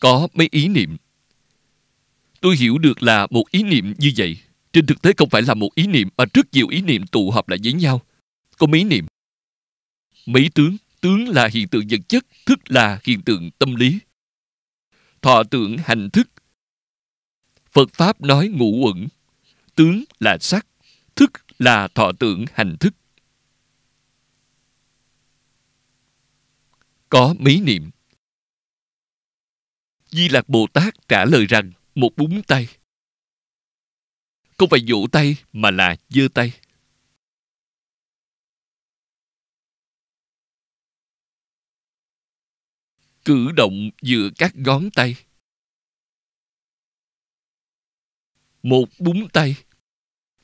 Có mấy ý niệm Tôi hiểu được là một ý niệm như vậy. Trên thực tế không phải là một ý niệm mà rất nhiều ý niệm tụ hợp lại với nhau. Có mấy niệm? Mấy tướng? Tướng là hiện tượng vật chất, thức là hiện tượng tâm lý. Thọ tưởng hành thức. Phật Pháp nói ngũ uẩn. Tướng là sắc, thức là thọ tưởng hành thức. Có mấy niệm? Di Lạc Bồ Tát trả lời rằng một búng tay. Không phải vỗ tay mà là giơ tay. Cử động giữa các ngón tay. Một búng tay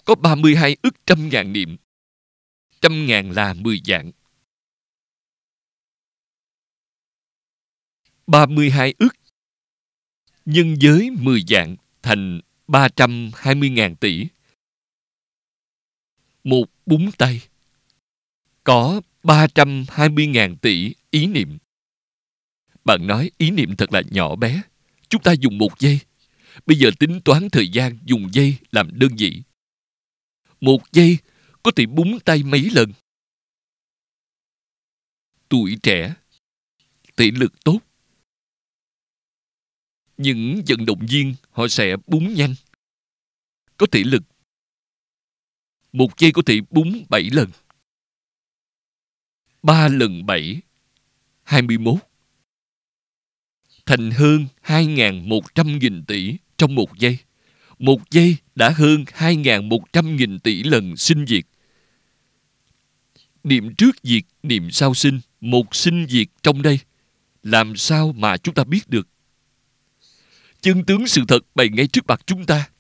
có 32 ức trăm ngàn niệm. Trăm ngàn là 10 dạng. 32 ức nhân giới 10 dạng thành 320.000 tỷ. Một búng tay có 320.000 tỷ ý niệm. Bạn nói ý niệm thật là nhỏ bé. Chúng ta dùng một giây. Bây giờ tính toán thời gian dùng giây làm đơn vị. Một giây có thể búng tay mấy lần. Tuổi trẻ, thể lực tốt, những vận động viên họ sẽ búng nhanh có thể lực một giây có thể búng bảy lần ba lần bảy hai mươi mốt thành hơn hai ngàn một trăm nghìn tỷ trong một giây. Một giây đã hơn hai ngàn một trăm nghìn tỷ lần sinh diệt. Niệm trước diệt, niệm sau sinh, một sinh diệt trong đây. Làm sao mà chúng ta biết được? chân tướng sự thật bày ngay trước mặt chúng ta.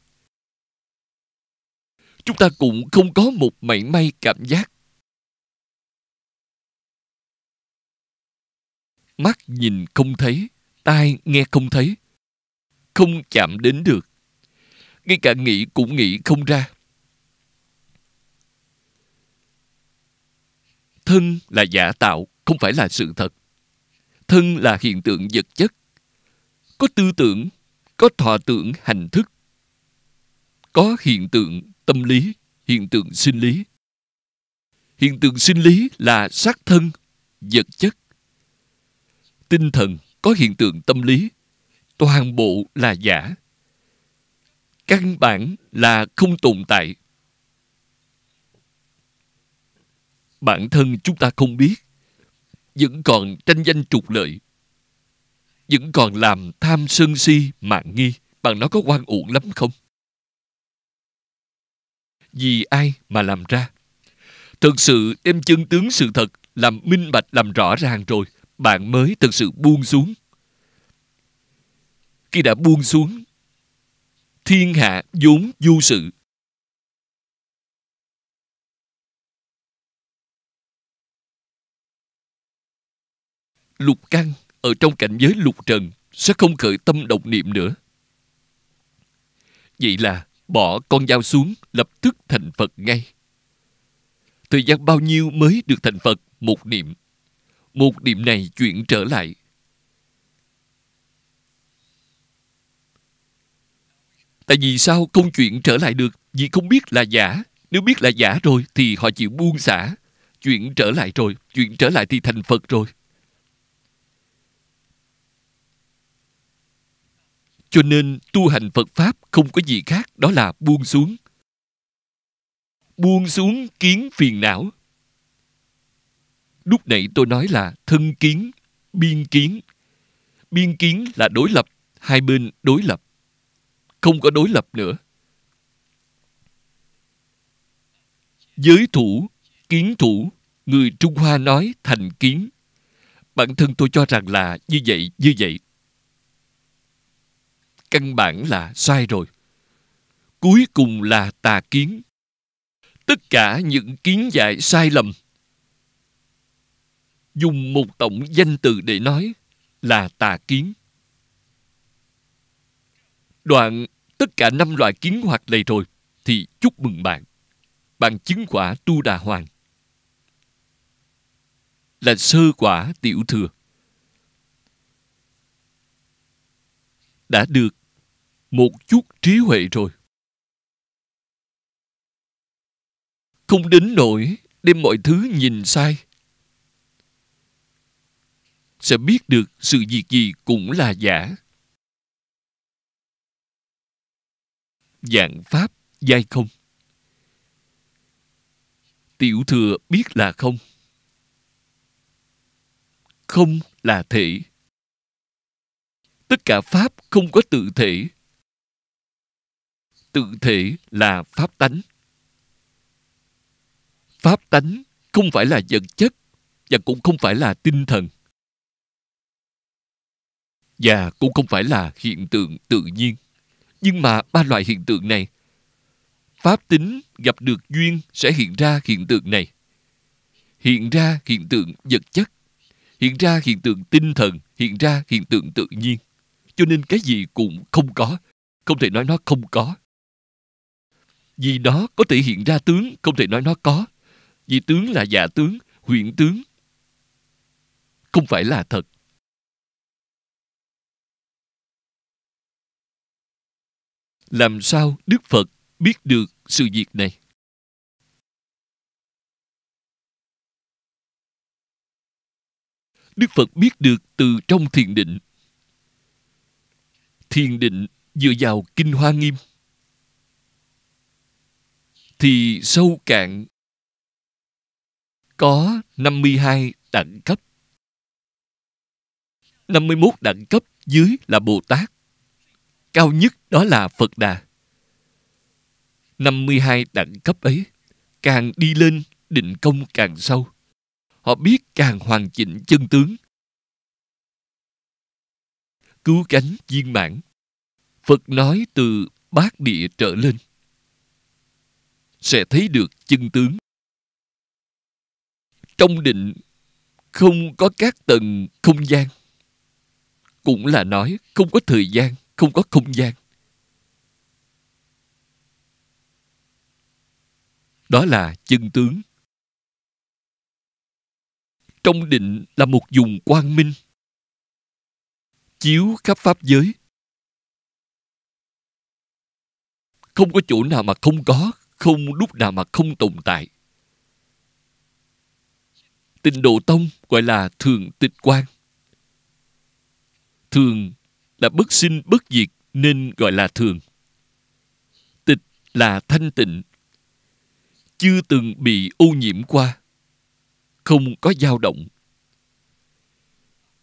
Chúng ta cũng không có một mảy may cảm giác. Mắt nhìn không thấy, tai nghe không thấy, không chạm đến được. Ngay cả nghĩ cũng nghĩ không ra. Thân là giả tạo, không phải là sự thật. Thân là hiện tượng vật chất. Có tư tưởng có thọ tưởng hành thức, có hiện tượng tâm lý, hiện tượng sinh lý. Hiện tượng sinh lý là sắc thân, vật chất. Tinh thần có hiện tượng tâm lý, toàn bộ là giả. Căn bản là không tồn tại. Bản thân chúng ta không biết, vẫn còn tranh danh trục lợi vẫn còn làm tham sân si mạng nghi. Bằng nó có quan uổng lắm không? Vì ai mà làm ra? Thực sự đem chân tướng sự thật làm minh bạch, làm rõ ràng rồi, bạn mới thực sự buông xuống. Khi đã buông xuống, thiên hạ vốn vô sự. Lục căn ở trong cảnh giới lục trần sẽ không khởi tâm động niệm nữa. Vậy là bỏ con dao xuống, lập tức thành phật ngay. Thời gian bao nhiêu mới được thành phật? Một niệm. Một niệm này chuyển trở lại. Tại vì sao không chuyển trở lại được? Vì không biết là giả. Nếu biết là giả rồi thì họ chịu buông xả. Chuyển trở lại rồi, chuyển trở lại thì thành phật rồi. Cho nên tu hành phật pháp không có gì khác, đó là buông xuống. Buông xuống kiến phiền não. Lúc nãy tôi nói là thân kiến, biên kiến. Biên kiến là đối lập, hai bên đối lập. Không có đối lập nữa. Giới thủ, kiến thủ, người trung hoa nói thành kiến. Bản thân tôi cho rằng là như vậy như vậy căn bản là sai rồi. Cuối cùng là tà kiến. Tất cả những kiến giải sai lầm. Dùng một tổng danh từ để nói là tà kiến. Đoạn tất cả năm loại kiến hoạt này rồi thì chúc mừng bạn. Bạn chứng quả tu đà hoàng. Là sơ quả tiểu thừa. Đã được một chút trí huệ rồi. Không đến nỗi đem mọi thứ nhìn sai, sẽ biết được sự việc gì cũng là giả. Dạng pháp giai không? Tiểu thừa biết là không? Không là thể tất cả pháp không có tự thể. Tự thể là pháp tánh. Pháp tánh không phải là vật chất và cũng không phải là tinh thần. Và cũng không phải là hiện tượng tự nhiên. Nhưng mà ba loại hiện tượng này, pháp tính gặp được duyên sẽ hiện ra hiện tượng này. Hiện ra hiện tượng vật chất, hiện ra hiện tượng tinh thần, hiện ra hiện tượng tự nhiên cho nên cái gì cũng không có. Không thể nói nó không có. Vì nó có thể hiện ra tướng, không thể nói nó có. Vì tướng là giả tướng, huyện tướng. Không phải là thật. Làm sao đức phật biết được sự việc này? Đức phật biết được từ trong thiền định thiền định dựa vào kinh hoa nghiêm, thì sâu cạn có 52 đẳng cấp. 51 đẳng cấp dưới là Bồ Tát. Cao nhất đó là Phật Đà. 52 đẳng cấp ấy càng đi lên định công càng sâu. Họ biết càng hoàn chỉnh chân tướng. Cứu cánh viên mãn. Phật nói từ bát địa trở lên. Sẽ thấy được chân tướng. Trong định không có các tầng không gian. Cũng là nói không có thời gian, không có không gian. Đó là chân tướng. Trong định là một vùng quang minh. Chiếu khắp pháp giới. Không có chỗ nào mà không có, không lúc nào mà không tồn tại. Tịnh độ tông gọi là thường tịch quan thường là bất sinh bất diệt nên gọi là thường. Tịch là thanh tịnh. Chưa từng bị ô nhiễm qua. Không có dao động.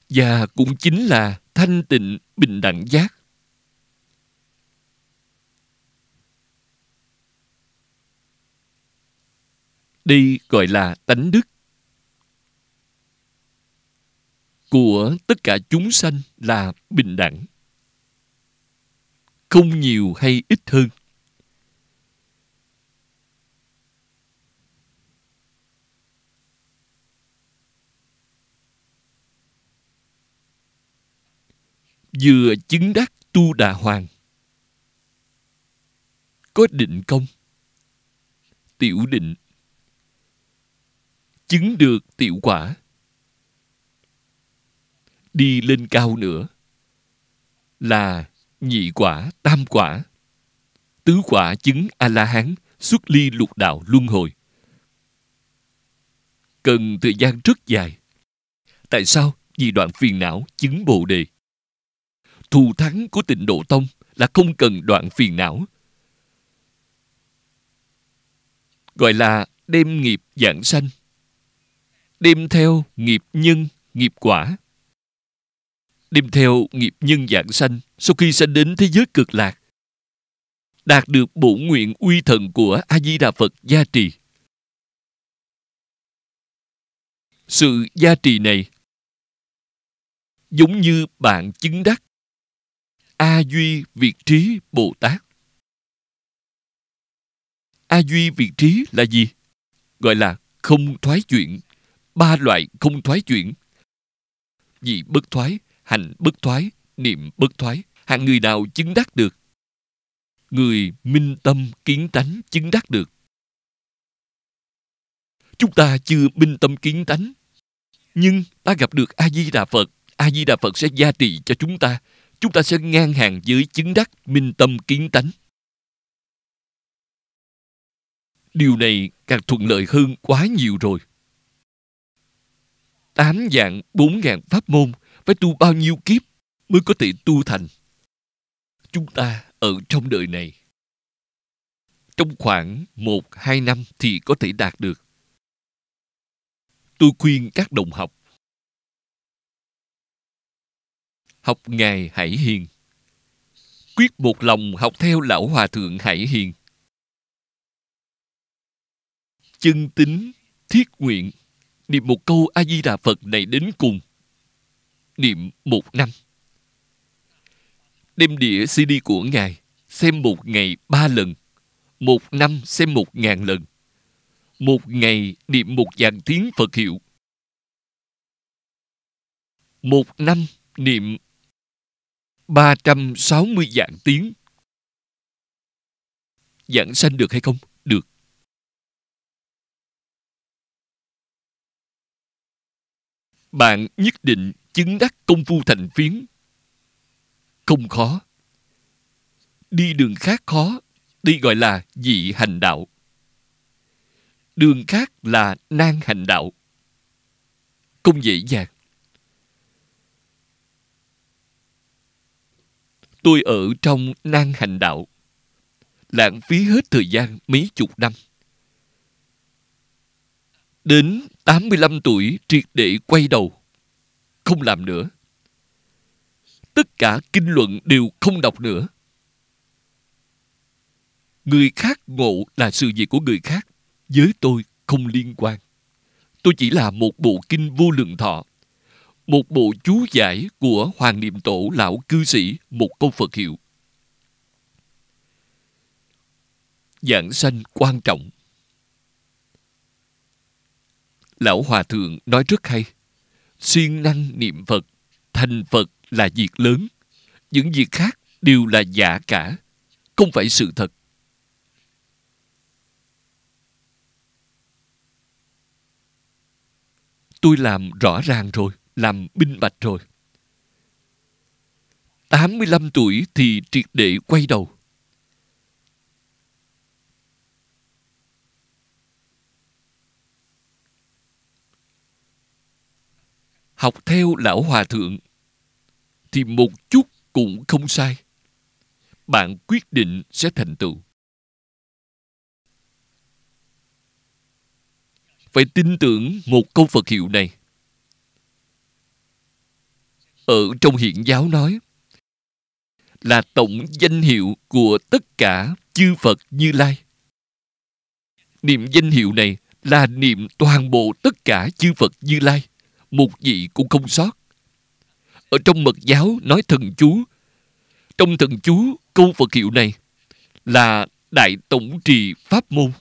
Và cũng chính là thanh tịnh bình đẳng giác. Đây gọi là tánh đức. Của tất cả chúng sanh là bình đẳng. Không nhiều hay ít hơn. Vừa chứng đắc tu đà hoàng, có định công. Tiểu định chứng được tiểu quả. Đi lên cao nữa là nhị quả, tam quả. Tứ quả chứng a la hán xuất ly lục đạo luân hồi. Cần thời gian rất dài. Tại sao? Vì đoạn phiền não chứng bồ đề. Thù thắng của tịnh độ tông là không cần đoạn phiền não. Gọi là đem nghiệp giảng sanh đem theo nghiệp nhân, nghiệp quả. Đem theo nghiệp nhân dạng sanh, sau khi sanh đến thế giới cực lạc. Đạt được bổ nguyện uy thần của a di đà phật gia trì. Sự gia trì này giống như bạn chứng đắc. A duy việt trí bồ tát. A duy việt trí là gì? Gọi là không thoái chuyển ba loại không thoái chuyển. Vị bất thoái, hành bất thoái, niệm bất thoái, hạng người nào chứng đắc được? Người minh tâm kiến tánh chứng đắc được. Chúng ta chưa minh tâm kiến tánh, nhưng ta gặp được a di đà phật. A di đà phật sẽ gia trì cho chúng ta. Chúng ta sẽ ngang hàng với chứng đắc minh tâm kiến tánh. Điều này càng thuận lợi hơn quá nhiều rồi tám dạng bốn ngàn pháp môn phải tu bao nhiêu kiếp mới có thể tu thành? Chúng ta ở trong đời này, trong khoảng một, hai năm thì có thể đạt được. Tôi khuyên các đồng học học ngài hải hiền. Quyết một lòng học theo lão hòa thượng hải hiền. Chân tính thiết nguyện niệm một câu a di đà phật này đến cùng niệm một năm đem đĩa cd của ngài xem một ngày ba lần, một năm xem một ngàn lần một ngày niệm một dạng tiếng phật hiệu một năm niệm 360 dạng tiếng. Giảng sanh được hay không? Bạn nhất định chứng đắc công phu thành phiến. Không khó. Đi đường khác khó, đi gọi là dị hành đạo. Đường khác là nan hành đạo. Không dễ dàng. Tôi ở trong nan hành đạo. Lãng phí hết thời gian mấy chục năm. Đến 85 tuổi triệt để quay đầu. Không làm nữa. Tất cả kinh luận đều không đọc nữa. Người khác ngộ là sự việc của người khác. Với tôi không liên quan. Tôi chỉ là một bộ kinh vô lượng thọ, một bộ chú giải của Hoàng Niệm Tổ Lão Cư Sĩ, một câu Phật hiệu. Giảng sanh quan trọng Lão Hòa Thượng nói rất hay Siêng năng niệm Phật Thành Phật là việc lớn Những việc khác đều là giả cả Không phải sự thật tôi làm rõ ràng rồi, làm minh bạch rồi. 85 tuổi thì triệt để quay đầu. Học theo lão hòa thượng thì một chút cũng không sai. Bạn quyết định sẽ thành tựu. Phải tin tưởng một câu Phật hiệu này. Ở trong hiện giáo nói là tổng danh hiệu của tất cả chư Phật Như Lai. Niệm danh hiệu này là niệm toàn bộ tất cả chư Phật Như Lai, một vị cũng không sót. Ở trong mật giáo nói thần chú, trong thần chú câu Phật hiệu này là Đại Tổng Trì Pháp Môn.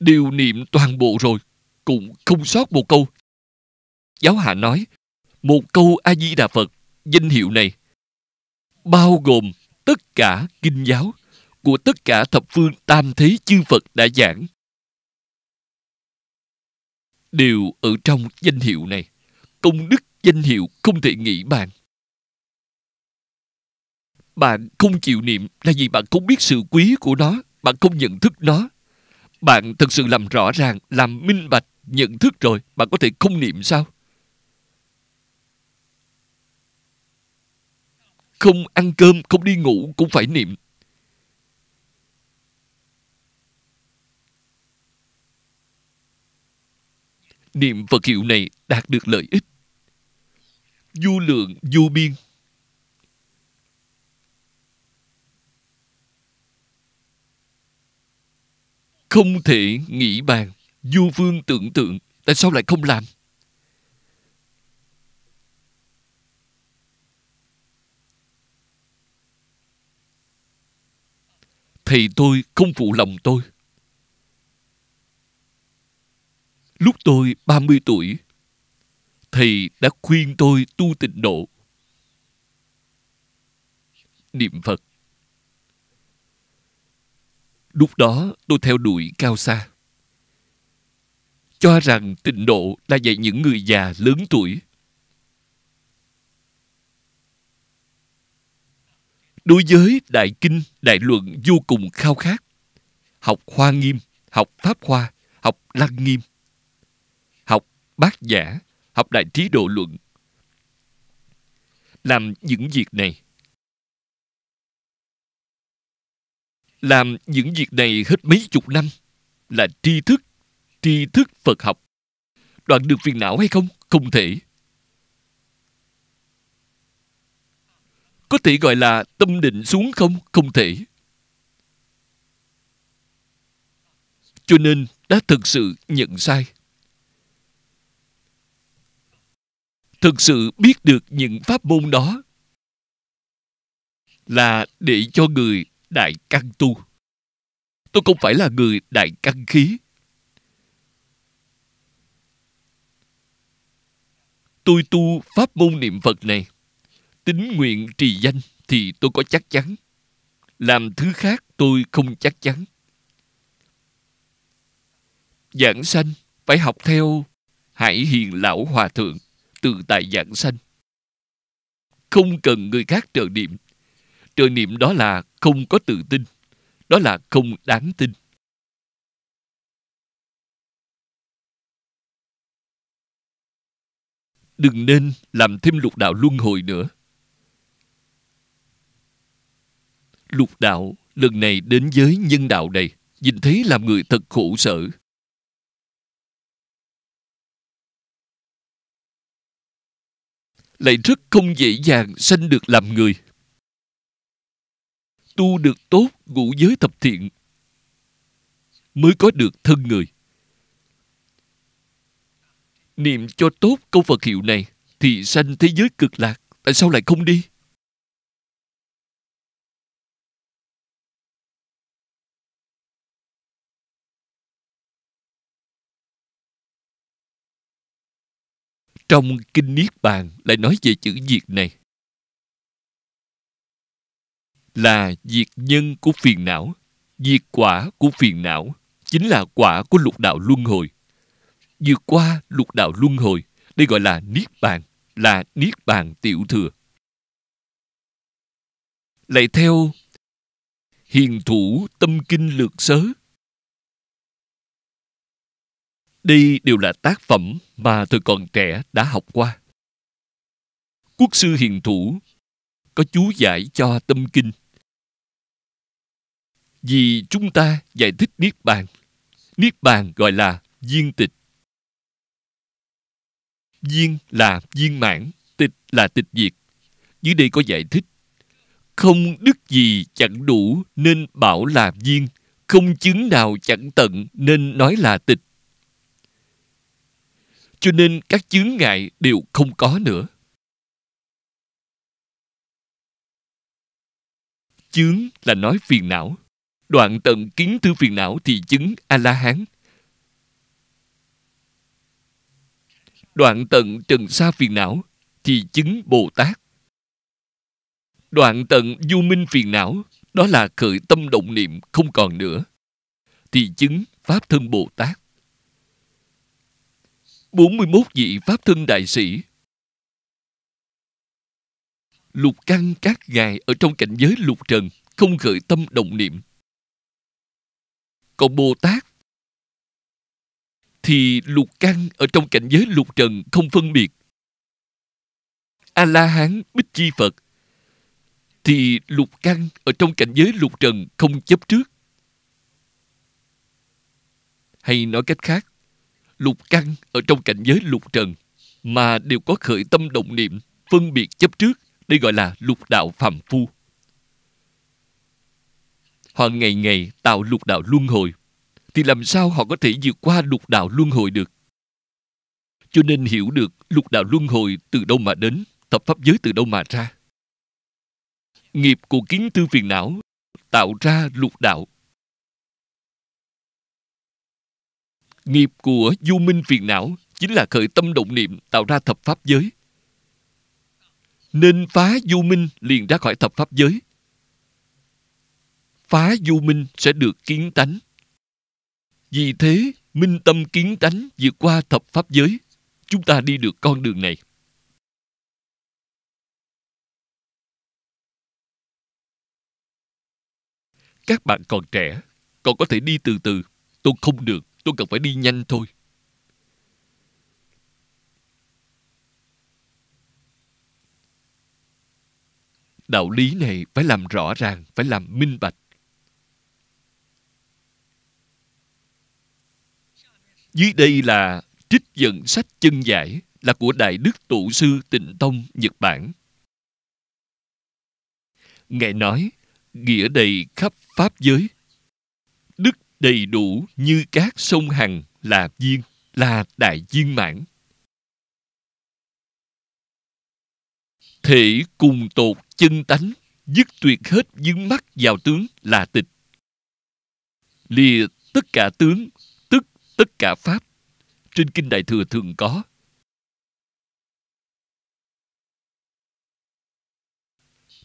Điều niệm toàn bộ rồi, cũng không sót một câu. Giáo hạ nói, một câu A-di-đà Phật, danh hiệu này, bao gồm tất cả kinh giáo của tất cả thập phương tam thế chư Phật đã giảng đều ở trong danh hiệu này. Công đức danh hiệu không thể nghĩ bàn. Bạn không chịu niệm là vì bạn không biết sự quý của nó, bạn không nhận thức nó. Bạn thật sự làm rõ ràng, làm minh bạch, nhận thức rồi, bạn có thể không niệm sao? Không ăn cơm, không đi ngủ cũng phải niệm. Niệm Phật hiệu này đạt được lợi ích. Du lượng, du biên. Không thể nghĩ bàn, du phương tưởng tượng, tại sao lại không làm? Thầy tôi không phụ lòng tôi. Lúc tôi 30 tuổi, Thầy đã khuyên tôi tu tịnh độ. Niệm Phật. Lúc đó tôi theo đuổi cao xa. Cho rằng tịnh độ là dạy những người già lớn tuổi. Đối với Đại Kinh, Đại Luận vô cùng khao khát. Học Hoa Nghiêm, học Pháp Hoa, học Lăng Nghiêm bát giả, học đại trí độ luận. Làm những việc này. Làm những việc này hết mấy chục năm là tri thức, tri thức Phật học. Đoạn được phiền não hay không? Không thể. Có thể gọi là tâm định xuống không? Không thể. Cho nên đã thực sự nhận sai. Thực sự biết được những pháp môn đó là để cho người đại căn tu. Tôi không phải là người đại căn khí. Tôi tu pháp môn niệm Phật này, tính nguyện trì danh thì tôi có chắc chắn. Làm thứ khác tôi không chắc chắn. Giảng sanh phải học theo Hải Hiền Lão Hòa Thượng tự tại giảng sanh. Không cần người khác trợ niệm. Trợ niệm đó là không có tự tin. Đó là không đáng tin. Đừng nên làm thêm lục đạo luân hồi nữa. Lục đạo lần này đến với nhân đạo này, nhìn thấy làm người thật khổ sở. Lại rất không dễ dàng sanh được làm người. Tu được tốt, ngũ giới thập thiện, mới có được thân người. Niệm cho tốt câu Phật hiệu này, thì sanh thế giới cực lạc. Tại sao lại không đi? Trong Kinh Niết Bàn lại nói về chữ diệt này. Là diệt nhân của phiền não, diệt quả của phiền não, chính là quả của lục đạo luân hồi. Vượt qua lục đạo luân hồi, đây gọi là Niết Bàn, là Niết Bàn tiểu thừa. Lại theo hiền thủ tâm kinh lược sớ. Đây đều là tác phẩm mà tôi còn trẻ đã học qua. Quốc sư hiền thủ có chú giải cho tâm kinh. Vì chúng ta giải thích Niết Bàn. Niết Bàn gọi là viên tịch. Viên là viên mãn, tịch là tịch diệt. Dưới đây có giải thích. Không đức gì chẳng đủ nên bảo là viên, không chứng nào chẳng tận nên nói là tịch. Cho nên các chướng ngại đều không có nữa. Chướng là nói phiền não. Đoạn tận kiến tư phiền não thì chứng A-la-hán. Đoạn tận trần sa phiền não thì chứng Bồ Tát. Đoạn tận du minh phiền não, đó là khởi tâm động niệm không còn nữa, thì chứng Pháp thân Bồ Tát. 41 vị Pháp thân đại sĩ. Lục căn các ngài ở trong cảnh giới lục trần, không khởi tâm động niệm. Còn bồ tát? Thì lục căn ở trong cảnh giới lục trần không phân biệt. A la hán bích chi phật. Thì lục căn ở trong cảnh giới lục trần không chấp trước. Hay nói cách khác lục căn ở trong cảnh giới lục trần mà đều có khởi tâm động niệm phân biệt chấp trước đây gọi là lục đạo phàm phu. Họ ngày ngày tạo lục đạo luân hồi, thì làm sao họ có thể vượt qua lục đạo luân hồi được? Cho nên hiểu được lục đạo luân hồi từ đâu mà đến, tập pháp giới từ đâu mà ra. Nghiệp của kiến tư phiền não tạo ra lục đạo. Nghiệp của du minh phiền não chính là khởi tâm động niệm tạo ra thập pháp giới. Nên phá du minh liền ra khỏi thập pháp giới. Phá du minh sẽ được kiến tánh. Vì thế, minh tâm kiến tánh vượt qua thập pháp giới. Chúng ta đi được con đường này. Các bạn còn trẻ, còn có thể đi từ từ. Tôi không được tôi cần phải đi nhanh thôi. Đạo lý này phải làm rõ ràng, phải làm minh bạch. Dưới đây là trích dẫn sách chân giải, là của đại đức tổ sư tịnh tông, nhật bản. Ngài nói, nghĩa đầy khắp pháp giới. Đức đầy đủ như các sông hằng là viên, là đại viên mãn. Thể cùng tột chân tánh, dứt tuyệt hết dướng mắt vào tướng là tịch. Lìa tất cả tướng, tức tất cả pháp. Trên kinh đại thừa thường có.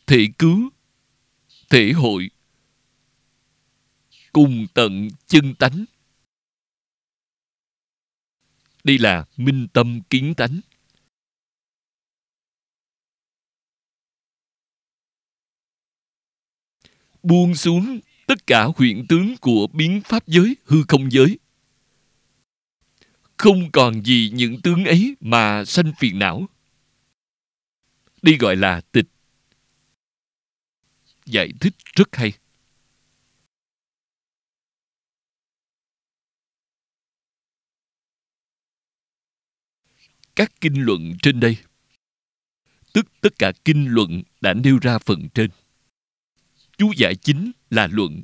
Thể cứu, thể hội cùng tận chân tánh. Đây là minh tâm kiến tánh. Buông xuống tất cả huyện tướng của biến pháp giới, hư không giới. Không còn gì những tướng ấy mà sanh phiền não. Đi gọi là tịch. Giải thích rất hay. Các kinh luận trên đây. Tức tất cả kinh luận đã nêu ra phần trên. Chú giải chính là luận.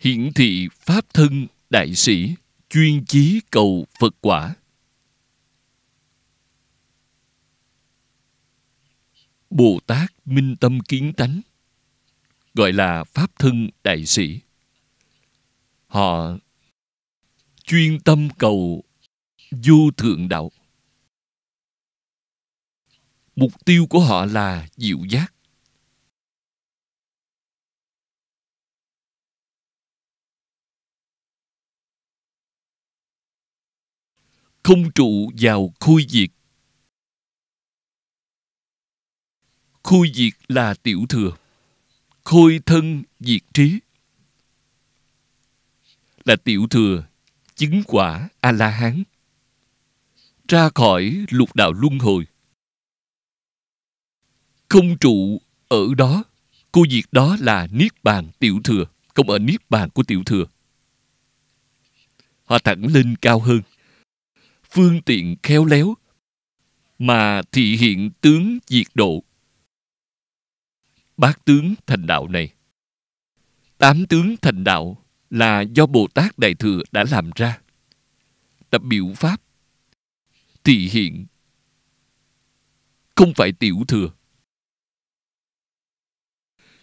Hiển thị pháp thân đại sĩ chuyên chí cầu phật quả. Bồ tát minh tâm kiến tánh, gọi là pháp thân đại sĩ họ chuyên tâm cầu vô thượng đạo. Mục tiêu của họ là diệu giác. Không trụ vào khôi diệt. Khôi diệt là tiểu thừa. Khôi thân diệt trí là tiểu thừa, chứng quả a la hán ra khỏi lục đạo luân hồi. Không trụ ở đó, cô diệt đó là niết bàn tiểu thừa, không ở niết bàn của tiểu thừa. Họ thẳng lên cao hơn. Phương tiện khéo léo, mà thị hiện tướng diệt độ. Bát tướng thành đạo này. Tám tướng thành đạo là do bồ tát đại thừa đã làm ra. Tập biểu pháp. Thị hiện. Không phải tiểu thừa.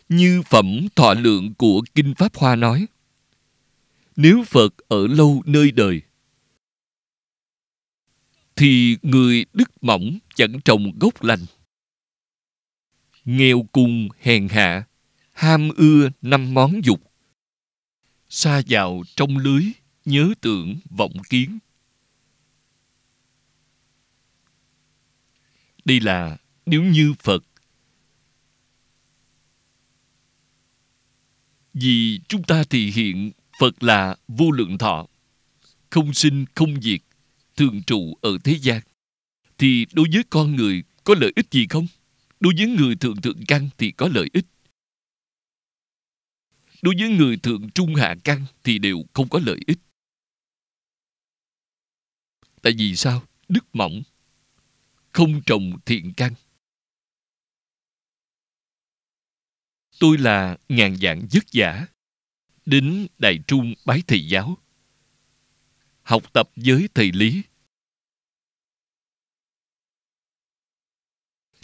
Như phẩm thọ lượng của kinh pháp hoa nói, nếu phật ở lâu nơi đời, thì người đức mỏng chẳng trồng gốc lành. Nghèo cùng hèn hạ, ham ưa năm món dục xa vào trong lưới, nhớ tưởng vọng kiến. Đây là nếu như phật. Vì chúng ta thì hiện phật là vô lượng thọ, không sinh, không diệt, thường trụ ở thế gian. Thì đối với con người có lợi ích gì không? Đối với người thượng thượng căn thì có lợi ích đối với người thượng trung hạ căn thì đều không có lợi ích. Tại vì sao? Đức mỏng không trồng thiện căn tôi là ngàn dạng dứt giả đến đại trung bái thầy giáo, học tập với thầy lý.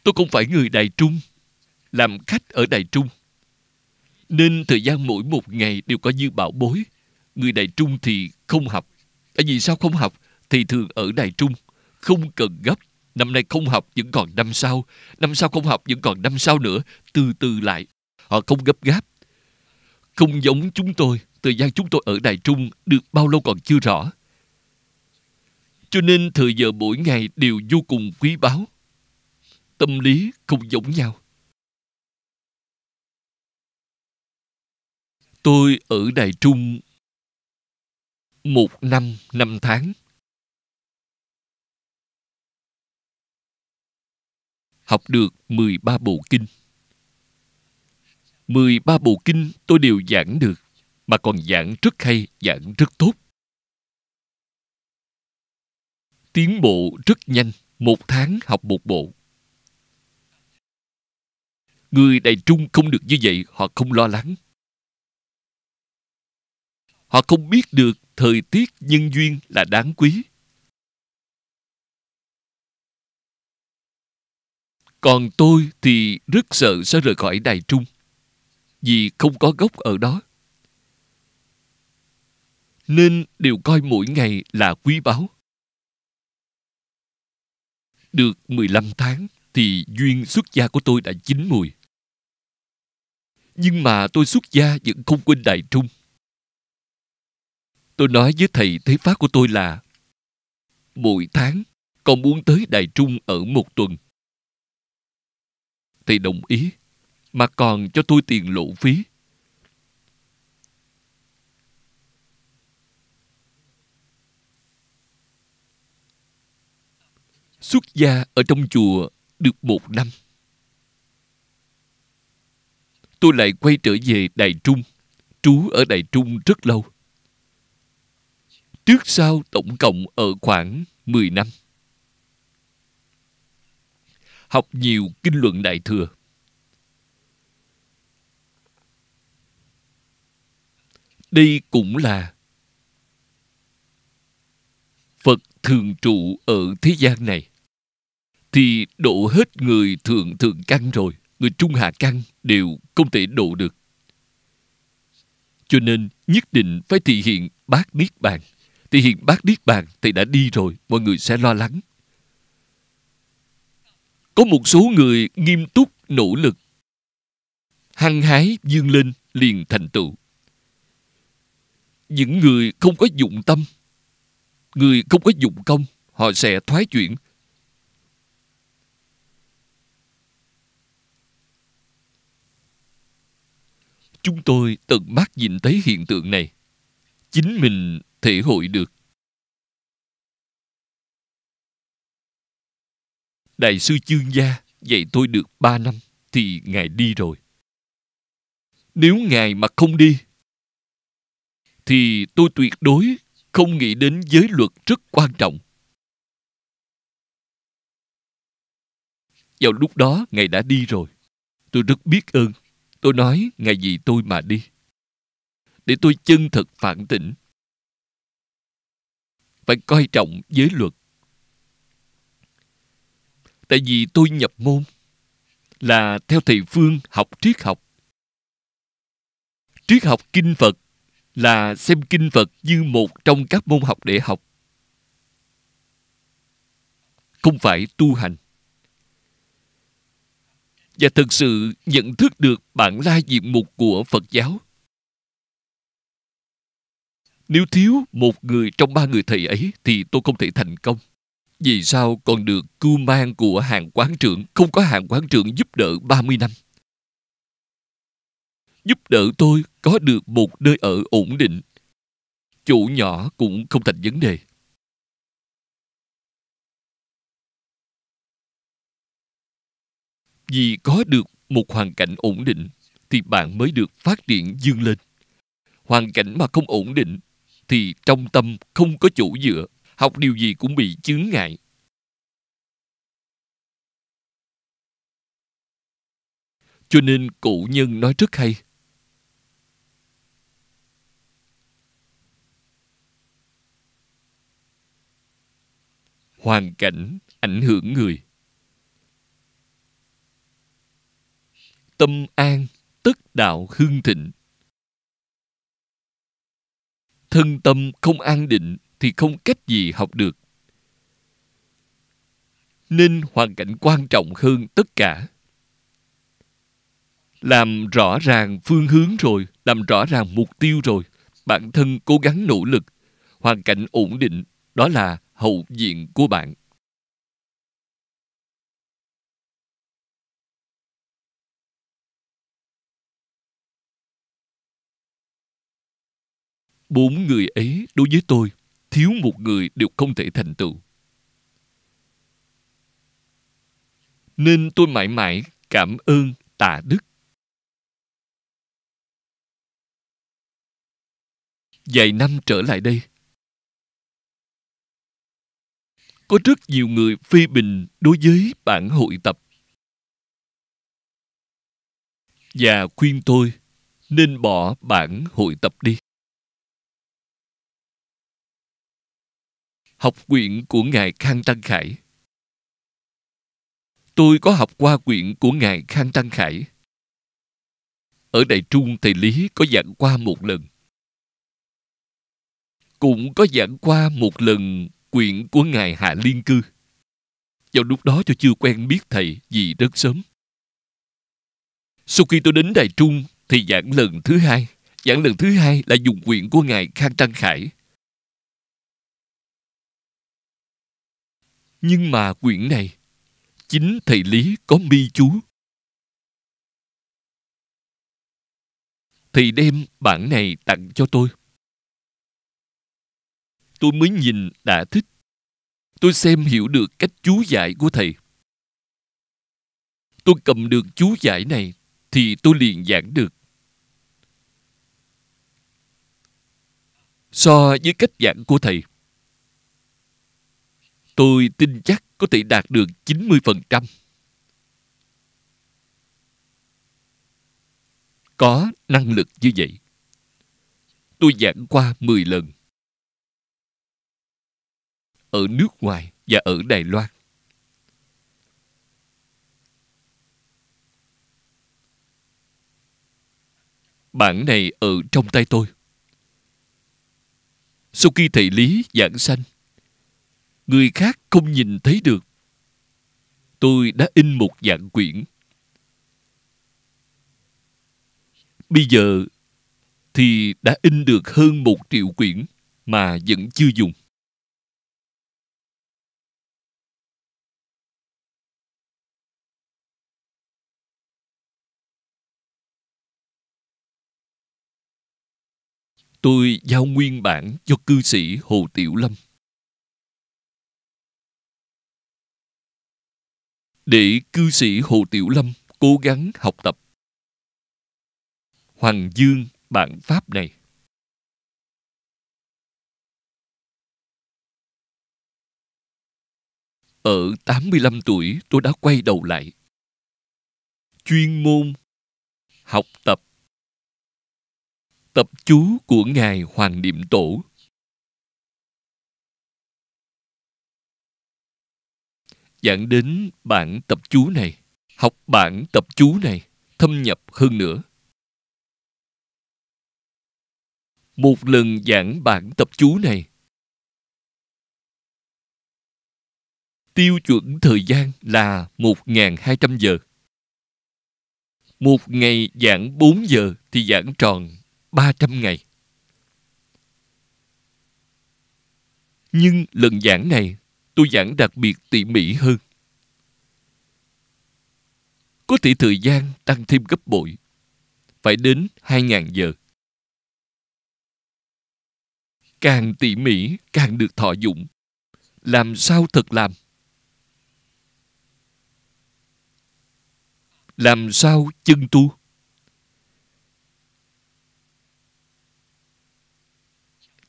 Tôi không phải người đại trung, làm khách ở đại trung nên thời gian mỗi một ngày đều có như bảo bối. Người đại trung thì không học. Tại vì sao không học? Thì thường ở đại trung, không cần gấp. Năm nay không học vẫn còn năm sau. Năm sau không học vẫn còn năm sau nữa. Từ từ lại. Họ không gấp gáp. Không giống chúng tôi. Thời gian chúng tôi ở đại trung được bao lâu còn chưa rõ. Cho nên thời giờ mỗi ngày đều vô cùng quý báu. Tâm lý không giống nhau. Tôi ở đài trung một năm năm tháng học được 13 bộ kinh. 13 bộ kinh tôi đều giảng được, mà còn giảng rất hay, giảng rất tốt. Tiến bộ rất nhanh, một tháng học một bộ. Người đại trung không được như vậy, họ không lo lắng. Họ không biết được thời tiết nhân duyên là đáng quý. Còn tôi thì rất sợ sẽ rời khỏi Đài Trung, vì không có gốc ở đó. Nên đều coi mỗi ngày là quý báu. Được 15 tháng thì duyên xuất gia của tôi đã chín mùi. Nhưng mà tôi xuất gia vẫn không quên Đại Trung. Tôi nói với thầy thế pháp của tôi là, mỗi tháng con muốn tới đài Trung ở một tuần. Thầy đồng ý, mà còn cho tôi tiền lộ phí. Xuất gia ở trong chùa được một năm. Tôi lại quay trở về đài trung, trú ở đài trung rất lâu trước sau tổng cộng ở khoảng 10 năm. Học nhiều kinh luận đại thừa. Đây cũng là phật thường trụ ở thế gian này. Thì độ hết người thượng thượng căn rồi, người trung hạ căn đều không thể độ được. Cho nên nhất định phải thể hiện bát niết bàn thì hiện bác niết bàn thì đã đi rồi, mọi người sẽ lo lắng có một số người nghiêm túc, nỗ lực hăng hái dương lên liền thành tựu những người không có dụng tâm, người không có dụng công, họ sẽ thoái chuyển. Chúng tôi tận mắt nhìn thấy hiện tượng này. Chính mình thể hội được. Đại sư Chương Gia dạy tôi được ba năm thì Ngài đi rồi. Nếu Ngài mà không đi, thì tôi tuyệt đối không nghĩ đến giới luật rất quan trọng. Vào lúc đó, Ngài đã đi rồi. Tôi rất biết ơn. Tôi nói, Ngài vì tôi mà đi. Để tôi chân thật phản tỉnh. Phải coi trọng giới luật. Tại vì tôi nhập môn là theo thầy Phương học triết học. Triết học kinh Phật là xem kinh Phật như một trong các môn học để học. Không phải tu hành. Và thực sự nhận thức được bản lai diện mục của Phật giáo. Nếu thiếu một người trong ba người thầy ấy thì tôi không thể thành công. Vì sao còn được cưu mang của hàng quán trưởng không có hàng quán trưởng giúp đỡ 30 năm? Giúp đỡ tôi có được một nơi ở ổn định. Chủ nhỏ cũng không thành vấn đề. Vì có được một hoàn cảnh ổn định thì bạn mới được phát triển dương lên. Hoàn cảnh mà không ổn định thì trong tâm không có chỗ dựa học điều gì cũng bị chướng ngại. Cho nên cụ nhân nói rất hay. Hoàn cảnh ảnh hưởng người. Tâm an, tất đạo hương thịnh. Thân tâm không an định thì không cách gì học được. Nên hoàn cảnh quan trọng hơn tất cả. Làm rõ ràng phương hướng rồi, làm rõ ràng mục tiêu rồi, bản thân cố gắng nỗ lực, hoàn cảnh ổn định, đó là hậu diện của bạn. Bốn người ấy đối với tôi, thiếu một người đều không thể thành tựu. Nên tôi mãi mãi cảm ơn tạ đức. Vài năm trở lại đây, có rất nhiều người phê bình đối với bản hội tập. Và khuyên tôi nên bỏ bản hội tập đi. Học quyển của Ngài Khang Tăng Khải. Tôi có học qua quyển của Ngài Khang Tăng Khải. Ở Đại Trung, Thầy Lý có giảng qua một lần. Cũng có giảng qua một lần quyển của Ngài Hạ Liên Cư. Vào lúc đó tôi chưa quen biết Thầy vì rất sớm. Sau khi tôi đến Đại Trung thì giảng lần thứ hai. Giảng lần thứ hai là dùng quyển của Ngài Khang Tăng Khải Nhưng mà quyển này, chính thầy Lý có mi chú. Thầy đem bản này tặng cho tôi. Tôi mới nhìn đã thích. Tôi xem hiểu được cách chú giải của thầy. Tôi cầm được chú giải này thì tôi liền giảng được. So với cách giảng của thầy, tôi tin chắc có thể đạt được 90%. Có năng lực như vậy. Tôi giảng qua 10 lần. Ở nước ngoài và ở Đài Loan. Bản này ở trong tay tôi. Sau khi thầy Lý giảng sanh, người khác không nhìn thấy được. Tôi đã in một dạng quyển. Bây giờ thì đã in được hơn một triệu quyển mà vẫn chưa dùng. Tôi giao nguyên bản cho cư sĩ Hồ Tiểu Lâm. Để cư sĩ Hồ Tiểu Lâm cố gắng học tập. Hoàng Dương, bản pháp này. Ở 85 tuổi, tôi đã quay đầu lại. Chuyên môn học tập tập chú của Ngài Hoàng Niệm Tổ. Giảng đến bản tập chú này, học bản tập chú này, thâm nhập hơn nữa. Một lần giảng bản tập chú này, tiêu chuẩn thời gian là 1.200 giờ. Một ngày giảng 4 giờ thì giảng tròn 300 ngày. Nhưng lần giảng này, tôi giảng đặc biệt tỉ mỉ hơn. Có thể thời gian tăng thêm gấp bội, phải đến 2.000 giờ. Càng tỉ mỉ, càng được thọ dụng. Làm sao thật làm? Làm sao chân tu?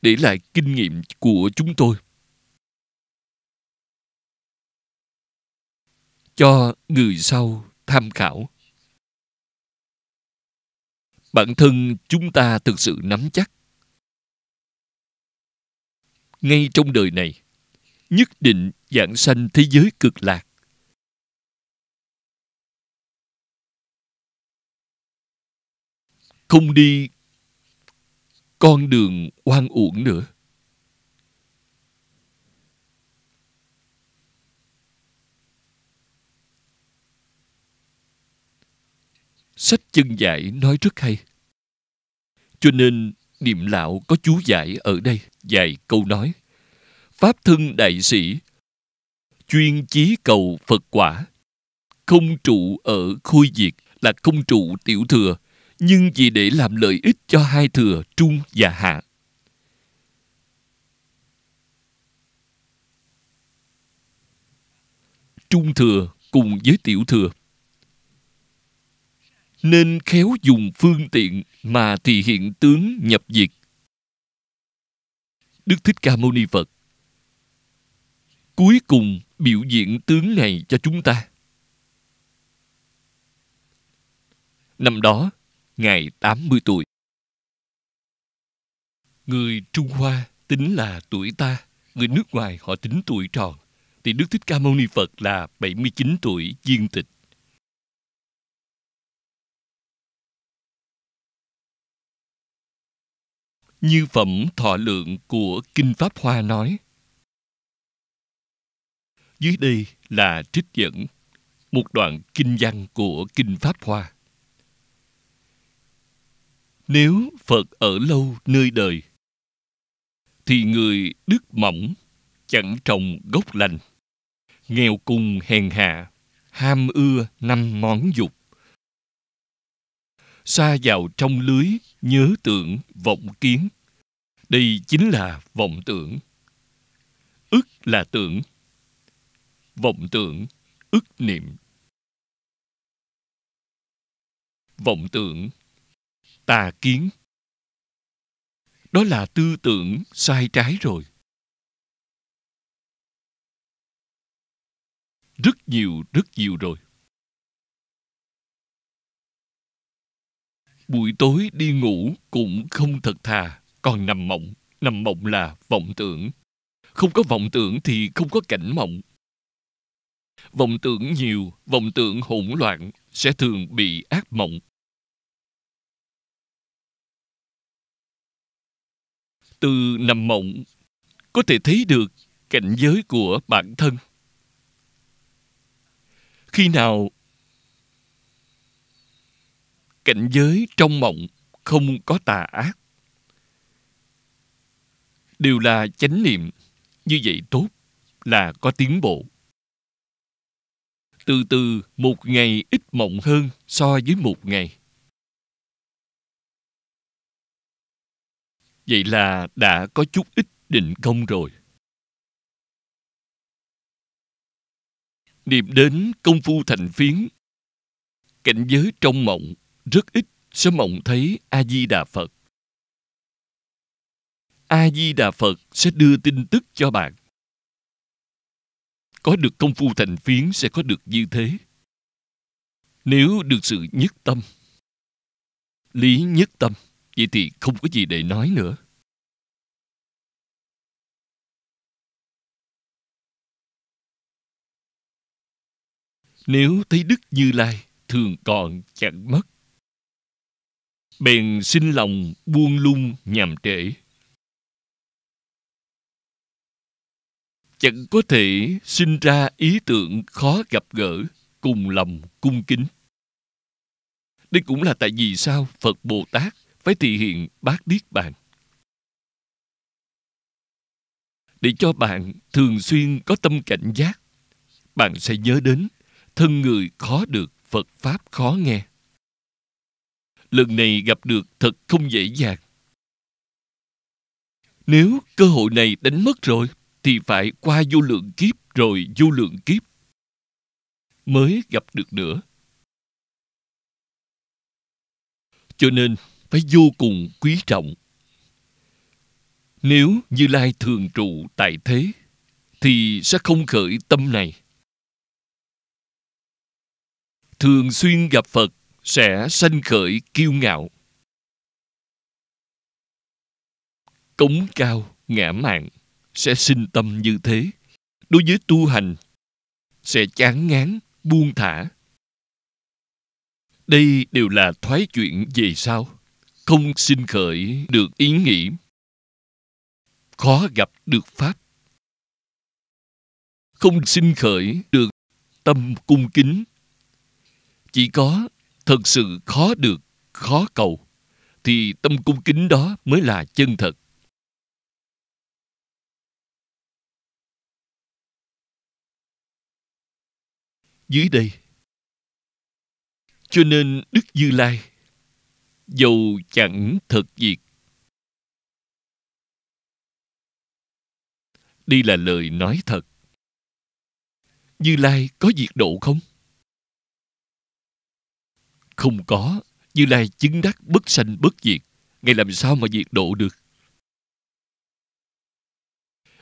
để lại kinh nghiệm của chúng tôi cho người sau tham khảo. Bản thân chúng ta thực sự nắm chắc. Ngay trong đời này, nhất định dạng sanh thế giới cực lạc. Không đi con đường oan uổng nữa. Sách chân giải nói rất hay. Cho nên niệm lão có chú giải ở đây, vài câu nói. Pháp thân đại sĩ, chuyên chí cầu phật quả. Không trụ ở khôi diệt là không trụ tiểu thừa, nhưng vì để làm lợi ích cho hai thừa trung và hạ. Trung thừa cùng với tiểu thừa nên khéo dùng phương tiện mà thì hiện tướng nhập diệt. Đức Thích Ca Mâu Ni Phật cuối cùng biểu diễn tướng này cho chúng ta. Năm đó, Ngài 80 tuổi. Người Trung Hoa tính là tuổi ta, người nước ngoài họ tính tuổi tròn. Thì Đức Thích Ca Mâu Ni Phật là 79 tuổi viên tịch. Như phẩm thọ lượng của Kinh Pháp Hoa nói. Dưới đây là trích dẫn một đoạn kinh văn của Kinh Pháp Hoa. Nếu Phật ở lâu nơi đời, thì người đức mỏng, chẳng trồng gốc lành, nghèo cùng hèn hạ, ham ưa năm món dục. Xa vào trong lưới, nhớ tưởng, vọng kiến. Đây chính là vọng tưởng. Ức là tưởng. Vọng tưởng, ức niệm. Vọng tưởng tà kiến đó là tư tưởng sai trái rồi rất nhiều rất nhiều rồi buổi tối đi ngủ cũng không thật thà. Còn nằm mộng nằm mộng là vọng tưởng. Không có vọng tưởng thì không có cảnh mộng. Vọng tưởng nhiều, vọng tưởng hỗn loạn sẽ thường bị ác mộng. Từ nằm mộng, có thể thấy được cảnh giới của bản thân. Khi nào cảnh giới trong mộng không có tà ác. Đều là chánh niệm, như vậy tốt là có tiến bộ. Từ từ một ngày ít mộng hơn so với một ngày. Vậy là đã có chút ít định công rồi. Niệm đến công phu thành phiến, cảnh giới trong mộng rất ít sẽ mộng thấy a di đà phật. A di đà phật sẽ đưa tin tức cho bạn. Có được công phu thành phiến sẽ có được như thế. Nếu được sự nhất tâm, lý nhất tâm, vậy thì không có gì để nói nữa. Nếu thấy đức như lai, thường còn chẳng mất bèn xin lòng buông lung nhàm trễ. Chẳng có thể sinh ra ý tưởng khó gặp gỡ cùng lòng cung kính. Đây cũng là tại vì sao phật bồ tát phải thị hiện bát niết bàn. Để cho bạn thường xuyên có tâm cảnh giác, bạn sẽ nhớ đến thân người khó được phật pháp khó nghe lần này gặp được thật không dễ dàng. Nếu cơ hội này đánh mất rồi, thì phải qua vô lượng kiếp rồi vô lượng kiếp mới gặp được nữa. Cho nên phải vô cùng quý trọng. Nếu như lai thường trụ tại thế, thì sẽ không khởi tâm này. Thường xuyên gặp phật sẽ sanh khởi kiêu ngạo. Cống cao ngã mạn sẽ sinh tâm như thế. Đối với tu hành sẽ chán ngán, buông thả. Đây đều là thoái chuyện về sau, không sinh khởi được ý nghĩ. Khó gặp được pháp. Không sinh khởi được tâm cung kính. Chỉ có thật sự khó được, khó cầu. Thì tâm cung kính đó mới là chân thật. Dưới đây. Cho nên đức như lai, dầu chẳng thật diệt đây là lời nói thật. Như lai có diệt độ không? Không có, như lai chứng đắc bất sanh bất diệt. Ngài làm sao mà diệt độ được?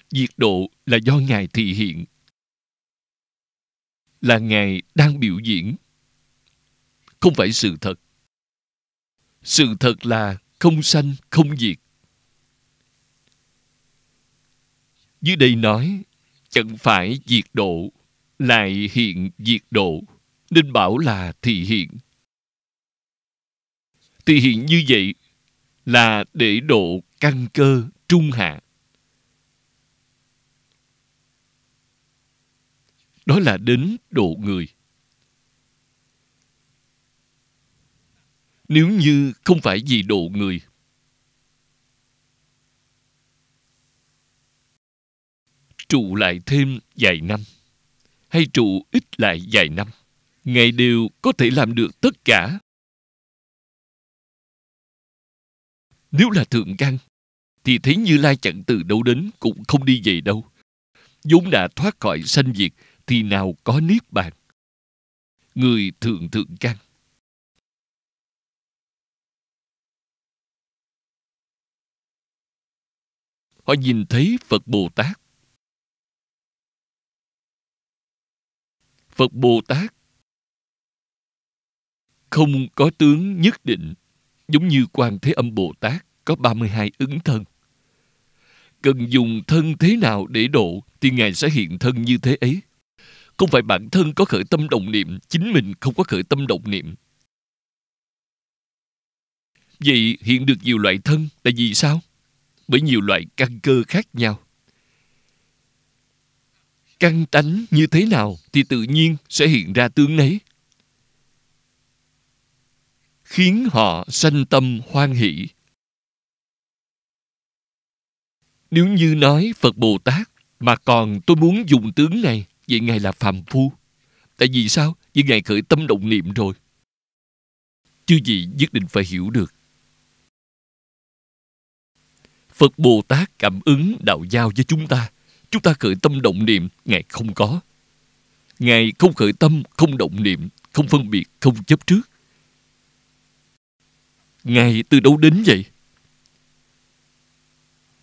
Diệt độ là do ngài thị hiện. Là ngài đang biểu diễn. Không phải sự thật. Sự thật là không sanh, không diệt. Dưới đây nói, chẳng phải diệt độ, lại hiện diệt độ, nên bảo là thị hiện thì hiện như vậy là để độ căn cơ trung hạ. Đó là đến độ người. Nếu như không phải vì độ người, trụ lại thêm vài năm, hay trụ ít lại vài năm, ngài đều có thể làm được tất cả. Nếu là thượng căn, thì thấy như lai chẳng từ đâu đến, cũng không đi về đâu. Vốn đã thoát khỏi sanh diệt, thì nào có niết bàn. Người thượng thượng căn. Họ nhìn thấy phật bồ tát. Phật bồ tát không có tướng nhất định, giống như quan thế âm bồ tát có 32 ứng thân. Cần dùng thân thế nào để độ thì ngài sẽ hiện thân như thế ấy. Không phải bản thân có khởi tâm động niệm, chính mình không có khởi tâm động niệm. Vậy hiện được nhiều loại thân là vì sao? Bởi nhiều loại căn cơ khác nhau. Căn tánh như thế nào thì tự nhiên sẽ hiện ra tướng nấy. Khiến họ sanh tâm hoan hỷ. Nếu như nói phật bồ tát mà còn tôi muốn dùng tướng này vậy ngài là phàm phu tại vì sao vì ngài khởi tâm động niệm rồi Chứ gì nhất định phải hiểu được Phật Bồ Tát cảm ứng đạo giao với chúng ta. Chúng ta khởi tâm động niệm, Ngài không có. Ngài không khởi tâm, không động niệm, không phân biệt, không chấp trước. Ngài từ đâu đến vậy?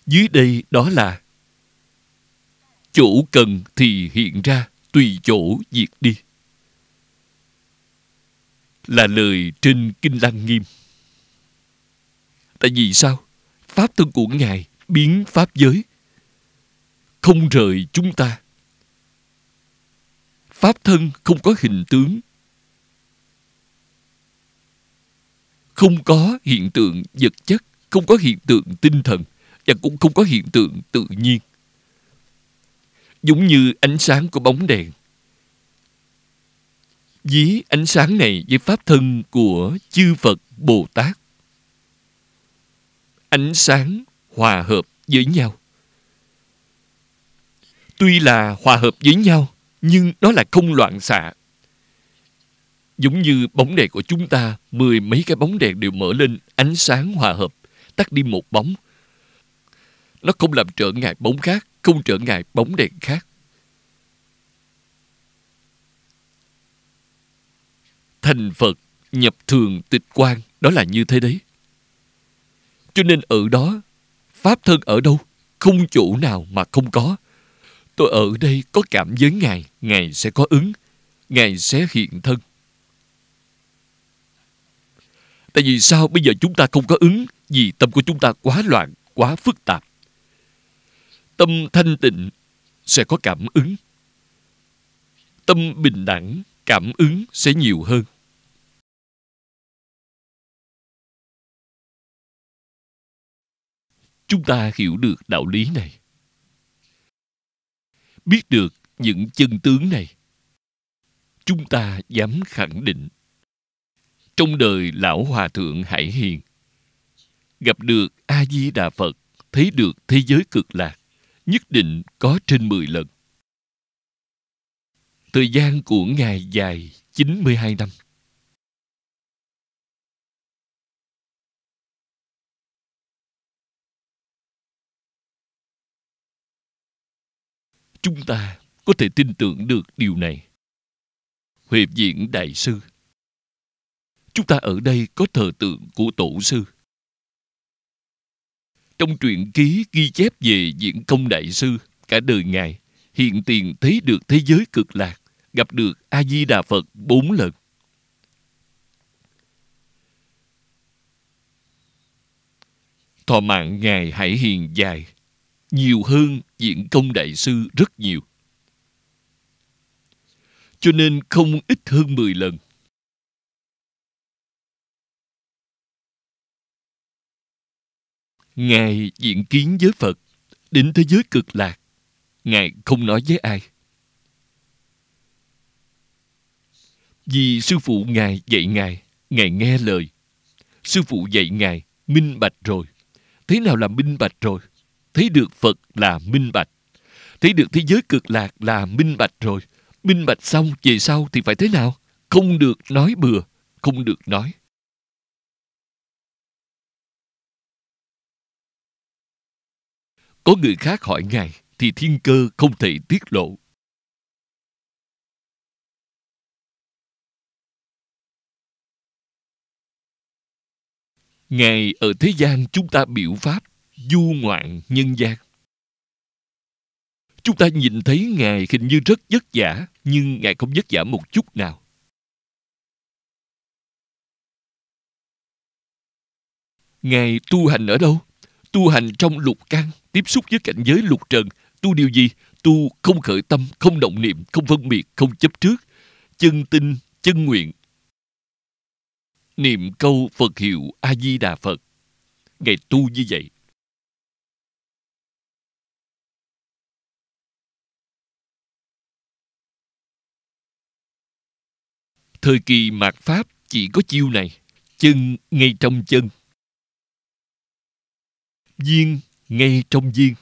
Dưới đây đó là chỗ cần thì hiện ra, tùy chỗ diệt đi. Là lời trên Kinh Lăng Nghiêm. Tại vì sao? Pháp thân của Ngài biến Pháp giới, không rời chúng ta. Pháp thân không có hình tướng, không có hiện tượng vật chất, không có hiện tượng tinh thần và cũng không có hiện tượng tự nhiên. Giống như ánh sáng của bóng đèn. Ví ánh sáng này với pháp thân của chư Phật Bồ Tát. Ánh sáng hòa hợp với nhau. Tuy là hòa hợp với nhau, nhưng nó là không loạn xạ. Giống như bóng đèn của chúng ta, mười mấy cái bóng đèn đều mở lên ánh sáng hòa hợp, tắt đi một bóng. Nó không làm trở ngại bóng khác, không trở ngại bóng đèn khác. Thành Phật nhập thường tịch quan đó là như thế đấy. Cho nên ở đó, Pháp thân ở đâu? Không chỗ nào mà không có. Tôi ở đây có cảm với Ngài, Ngài sẽ có ứng, Ngài sẽ hiện thân. Tại vì sao bây giờ chúng ta không có ứng? Vì tâm của chúng ta quá loạn, quá phức tạp. Tâm thanh tịnh sẽ có cảm ứng. Tâm bình đẳng, cảm ứng sẽ nhiều hơn. Chúng ta hiểu được đạo lý này. Biết được những chân tướng này. Chúng ta dám khẳng định trong đời lão hòa thượng hải hiền gặp được a di đà phật thấy được thế giới cực lạc nhất định có trên 10 lần. Thời gian của ngài dài 92 năm. Chúng ta có thể tin tưởng được điều này. Huệ diện đại sư. Chúng ta ở đây có thờ tượng của tổ sư trong truyện ký ghi chép về diễn công đại sư, cả đời ngài, hiện tiền thấy được thế giới cực lạc, gặp được a di đà phật bốn lần. Thọ mạng ngài hải hiền dài, nhiều hơn diễn công đại sư rất nhiều. Cho nên không ít hơn 10 lần Ngài diện kiến với Phật đến thế giới cực lạc. Ngài không nói với ai. Vì sư phụ Ngài dạy Ngài, Ngài nghe lời. Sư phụ dạy Ngài minh bạch rồi. Thế nào là minh bạch rồi? Thấy được Phật là minh bạch. Thấy được thế giới cực lạc là minh bạch rồi. Minh bạch xong, về sau thì phải thế nào? Không được nói bừa, không được nói. Có người khác hỏi Ngài thì thiên cơ không thể tiết lộ. Ngài ở thế gian chúng ta biểu pháp, du ngoạn nhân gian. Chúng ta nhìn thấy Ngài hình như rất vất vả, nhưng Ngài không vất vả một chút nào. Ngài tu hành ở đâu? Tu hành trong lục căn, tiếp xúc với cảnh giới lục trần. Tu điều gì? Tu không khởi tâm, không động niệm, không phân biệt, không chấp trước. Chân tinh, chân nguyện. Niệm câu Phật hiệu A-di-đà Phật. ngày tu như vậy. Thời kỳ mạt Pháp chỉ có chiêu này, chân ngay trong chân. viên ngay trong duyên.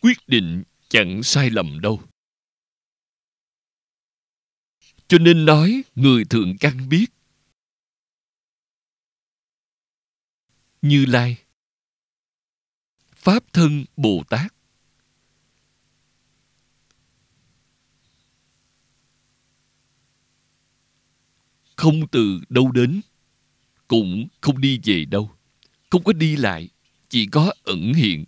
Quyết định chẳng sai lầm đâu. Cho nên nói người thượng căn biết. Như Lai Pháp thân Bồ Tát. Không từ đâu đến, cũng không đi về đâu. Không có đi lại, chỉ có ẩn hiện.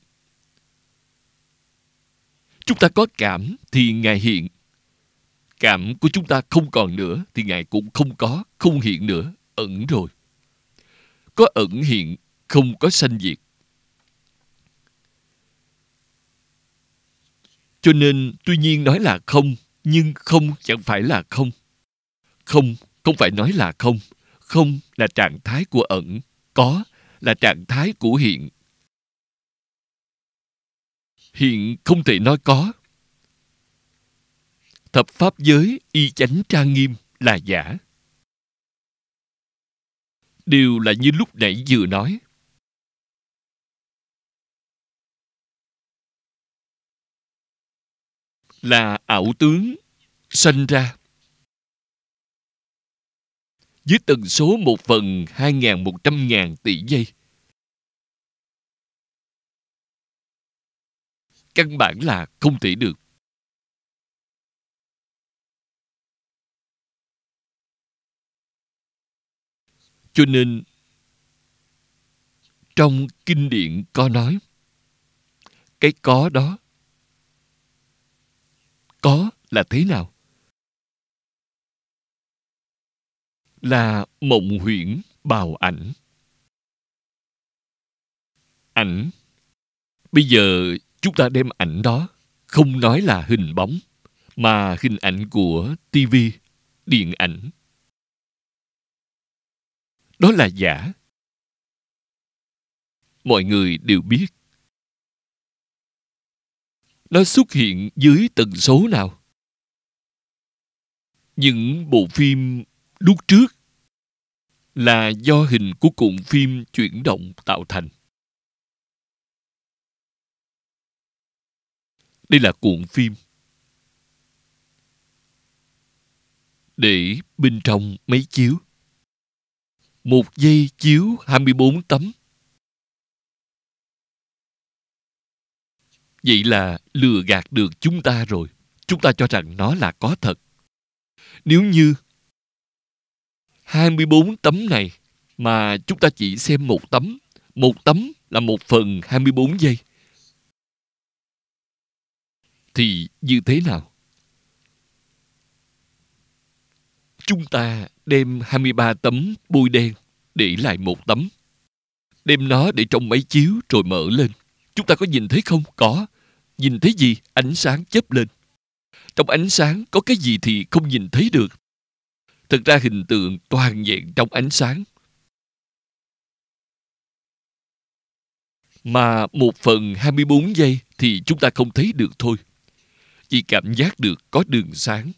Chúng ta có cảm thì Ngài hiện. Cảm của chúng ta không còn nữa thì Ngài cũng không có, không hiện nữa, ẩn rồi. Có ẩn hiện, không có sanh diệt. Cho nên tuy nhiên nói là không, nhưng không chẳng phải là không. Không không phải nói là không. Không là trạng thái của ẩn. Có là trạng thái của hiện. Hiện không thể nói có. Thập pháp giới y chánh trang nghiêm là giả. Đều là như lúc nãy vừa nói. là ảo tướng sanh ra với tần số một phần hai ngàn một trăm ngàn tỷ giây. Căn bản là không thể được. Cho nên, trong kinh điển có nói, cái có đó có là thế nào là mộng huyễn bào ảnh ảnh bây giờ chúng ta đem ảnh đó, không nói là hình bóng, mà hình ảnh của tivi điện ảnh. Đó là giả. Mọi người đều biết. Nó xuất hiện dưới tần số nào? Những bộ phim lúc trước là do hình của cuộn phim chuyển động tạo thành. Đây là cuộn phim để bên trong máy chiếu một giây chiếu 24 tấm Vậy là lừa gạt được chúng ta rồi. Chúng ta cho rằng nó là có thật. Nếu như 24 tấm này mà chúng ta chỉ xem một tấm, một tấm là một phần 24 giây. Thì như thế nào? Chúng ta đem 23 tấm bôi đen để lại một tấm. Đem nó để trong máy chiếu rồi mở lên. Chúng ta có nhìn thấy không? Có. Nhìn thấy gì? Ánh sáng chớp lên. Trong ánh sáng có cái gì thì không nhìn thấy được. Thực ra hình tượng toàn vẹn trong ánh sáng. Mà một phần 24 giây thì chúng ta không thấy được thôi. Chỉ cảm giác được có đường sáng.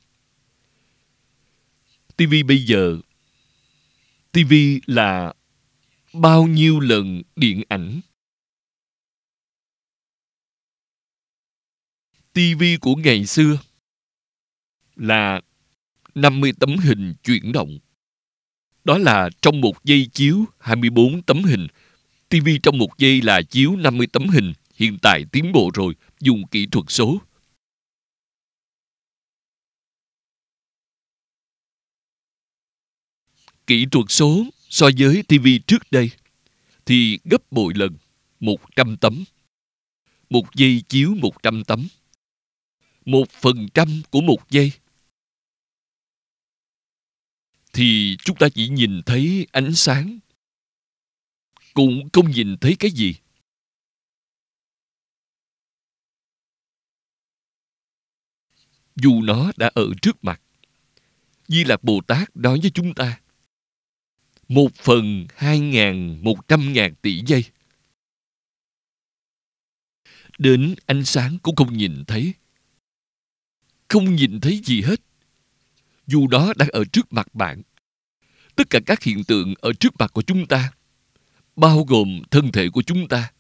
tivi bây giờ tivi là bao nhiêu lần điện ảnh tivi của ngày xưa là 50 tấm hình chuyển động. Đó là trong một giây chiếu 24 tấm hình. tivi trong một giây là chiếu 50 tấm hình. Hiện tại tiến bộ rồi, dùng kỹ thuật số. Kỹ thuật số so với TV trước đây, thì gấp bội lần 100 tấm. Một giây chiếu 100 tấm. Một phần trăm của một giây. Thì chúng ta chỉ nhìn thấy ánh sáng, cũng không nhìn thấy cái gì. Dù nó đã ở trước mặt, Di Lạc Bồ Tát nói với chúng ta một phần hai ngàn một trăm ngàn tỷ giây. Đến ánh sáng cũng không nhìn thấy. Không nhìn thấy gì hết. Dù đó đang ở trước mặt bạn, tất cả các hiện tượng ở trước mặt của chúng ta, bao gồm thân thể của chúng ta,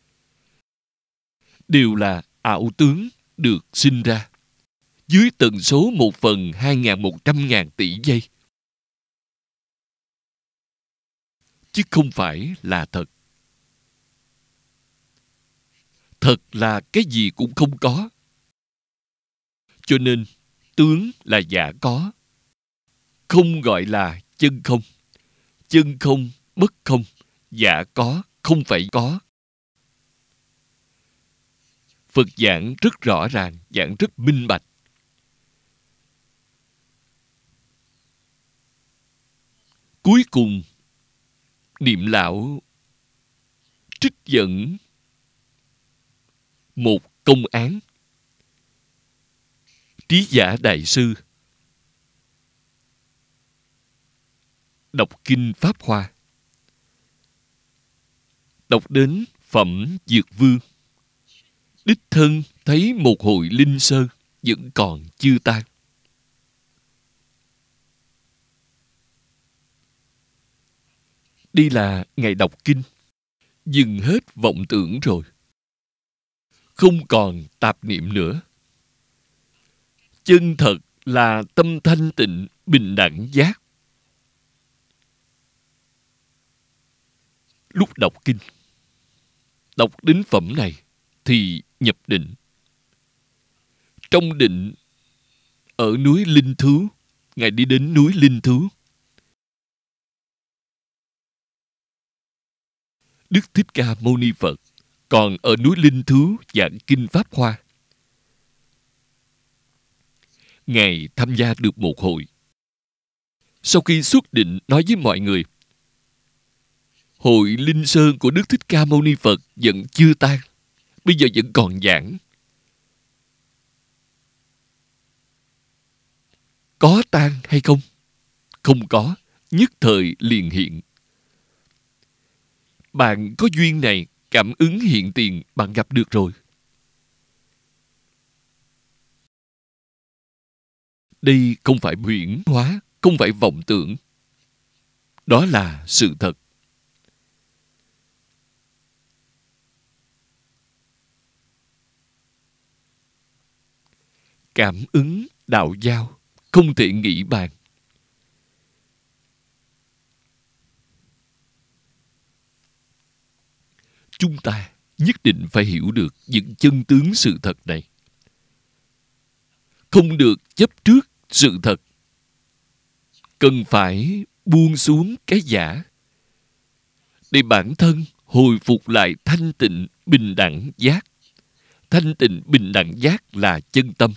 đều là ảo tướng được sinh ra. Dưới tần số một phần hai ngàn một trăm ngàn tỷ giây. Chứ không phải là thật. Thật là cái gì cũng không có. Cho nên, tướng là giả có. Không gọi là chân không. Chân không bất không, giả có, không phải có. Phật giảng rất rõ ràng, giảng rất minh bạch. Cuối cùng niệm lão trích dẫn một công án. Trí giả đại sư đọc kinh pháp hoa. Đọc đến phẩm dược vương. Đích thân thấy một hội linh sơn vẫn còn chưa tan. Đi là ngày đọc kinh, dừng hết vọng tưởng rồi. Không còn tạp niệm nữa. Chân thật là tâm thanh tịnh, bình đẳng giác. Lúc đọc kinh, đọc đến phẩm này thì nhập định. Trong định, ở núi Linh Thú, Ngài đi đến núi Linh Thú, Đức Thích Ca Mâu Ni Phật còn ở núi Linh Thú giảng Kinh Pháp Hoa. Ngài tham gia được một hội. Sau khi xuất định nói với mọi người, Hội Linh Sơn của Đức Thích Ca Mâu Ni Phật vẫn chưa tan, bây giờ vẫn còn giảng. Có tan hay không? Không có, nhất thời liền hiện bạn có duyên này, cảm ứng hiện tiền, bạn gặp được rồi. Đây không phải huyễn hóa, không phải vọng tưởng. Đó là sự thật. Cảm ứng đạo giao, không thể nghĩ bàn. Chúng ta nhất định phải hiểu được những chân tướng sự thật này. Không được chấp trước sự thật. Cần phải buông xuống cái giả để bản thân hồi phục lại thanh tịnh bình đẳng giác. Thanh tịnh bình đẳng giác là chân tâm.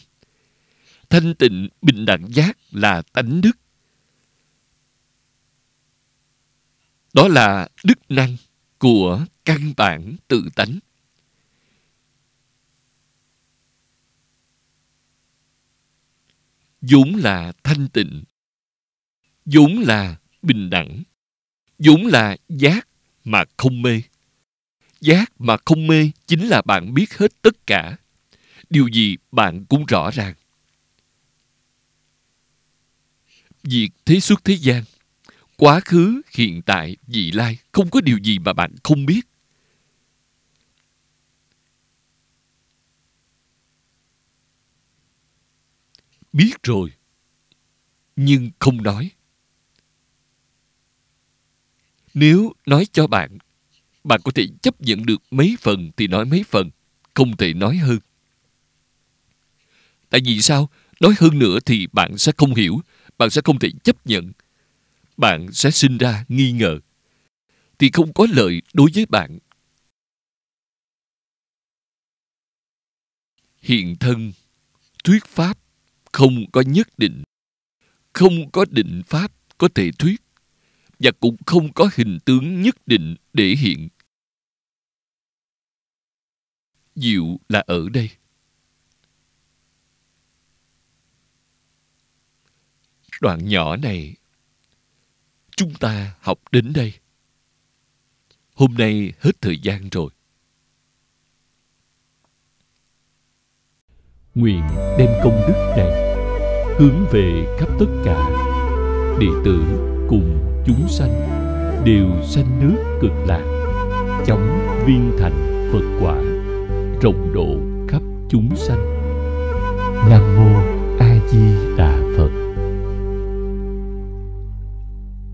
Thanh tịnh bình đẳng giác là tánh đức. Đó là đức năng của căn bản tự tánh. Dũng là thanh tịnh. Dũng là bình đẳng. Dũng là giác mà không mê. Giác mà không mê chính là bạn biết hết tất cả. Điều gì bạn cũng rõ ràng. Việc thế xuất thế gian quá khứ, hiện tại, vị lai, không có điều gì mà bạn không biết. Biết rồi, nhưng không nói. Nếu nói cho bạn bạn có thể chấp nhận được mấy phần thì nói mấy phần, không thể nói hơn. Tại vì sao? Nói hơn nữa thì bạn sẽ không hiểu, bạn sẽ không thể chấp nhận bạn sẽ sinh ra nghi ngờ, thì không có lợi đối với bạn. Hiện thân, thuyết pháp không có nhất định, không có định pháp có thể thuyết, và cũng không có hình tướng nhất định để hiện. Diệu là ở đây. Đoạn nhỏ này chúng ta học đến đây. Hôm nay hết thời gian rồi. Nguyện đem công đức này hướng về khắp tất cả đệ tử cùng chúng sanh đều sanh nước cực lạc, chóng viên thành phật quả, rộng độ khắp chúng sanh. Nam mô a di đà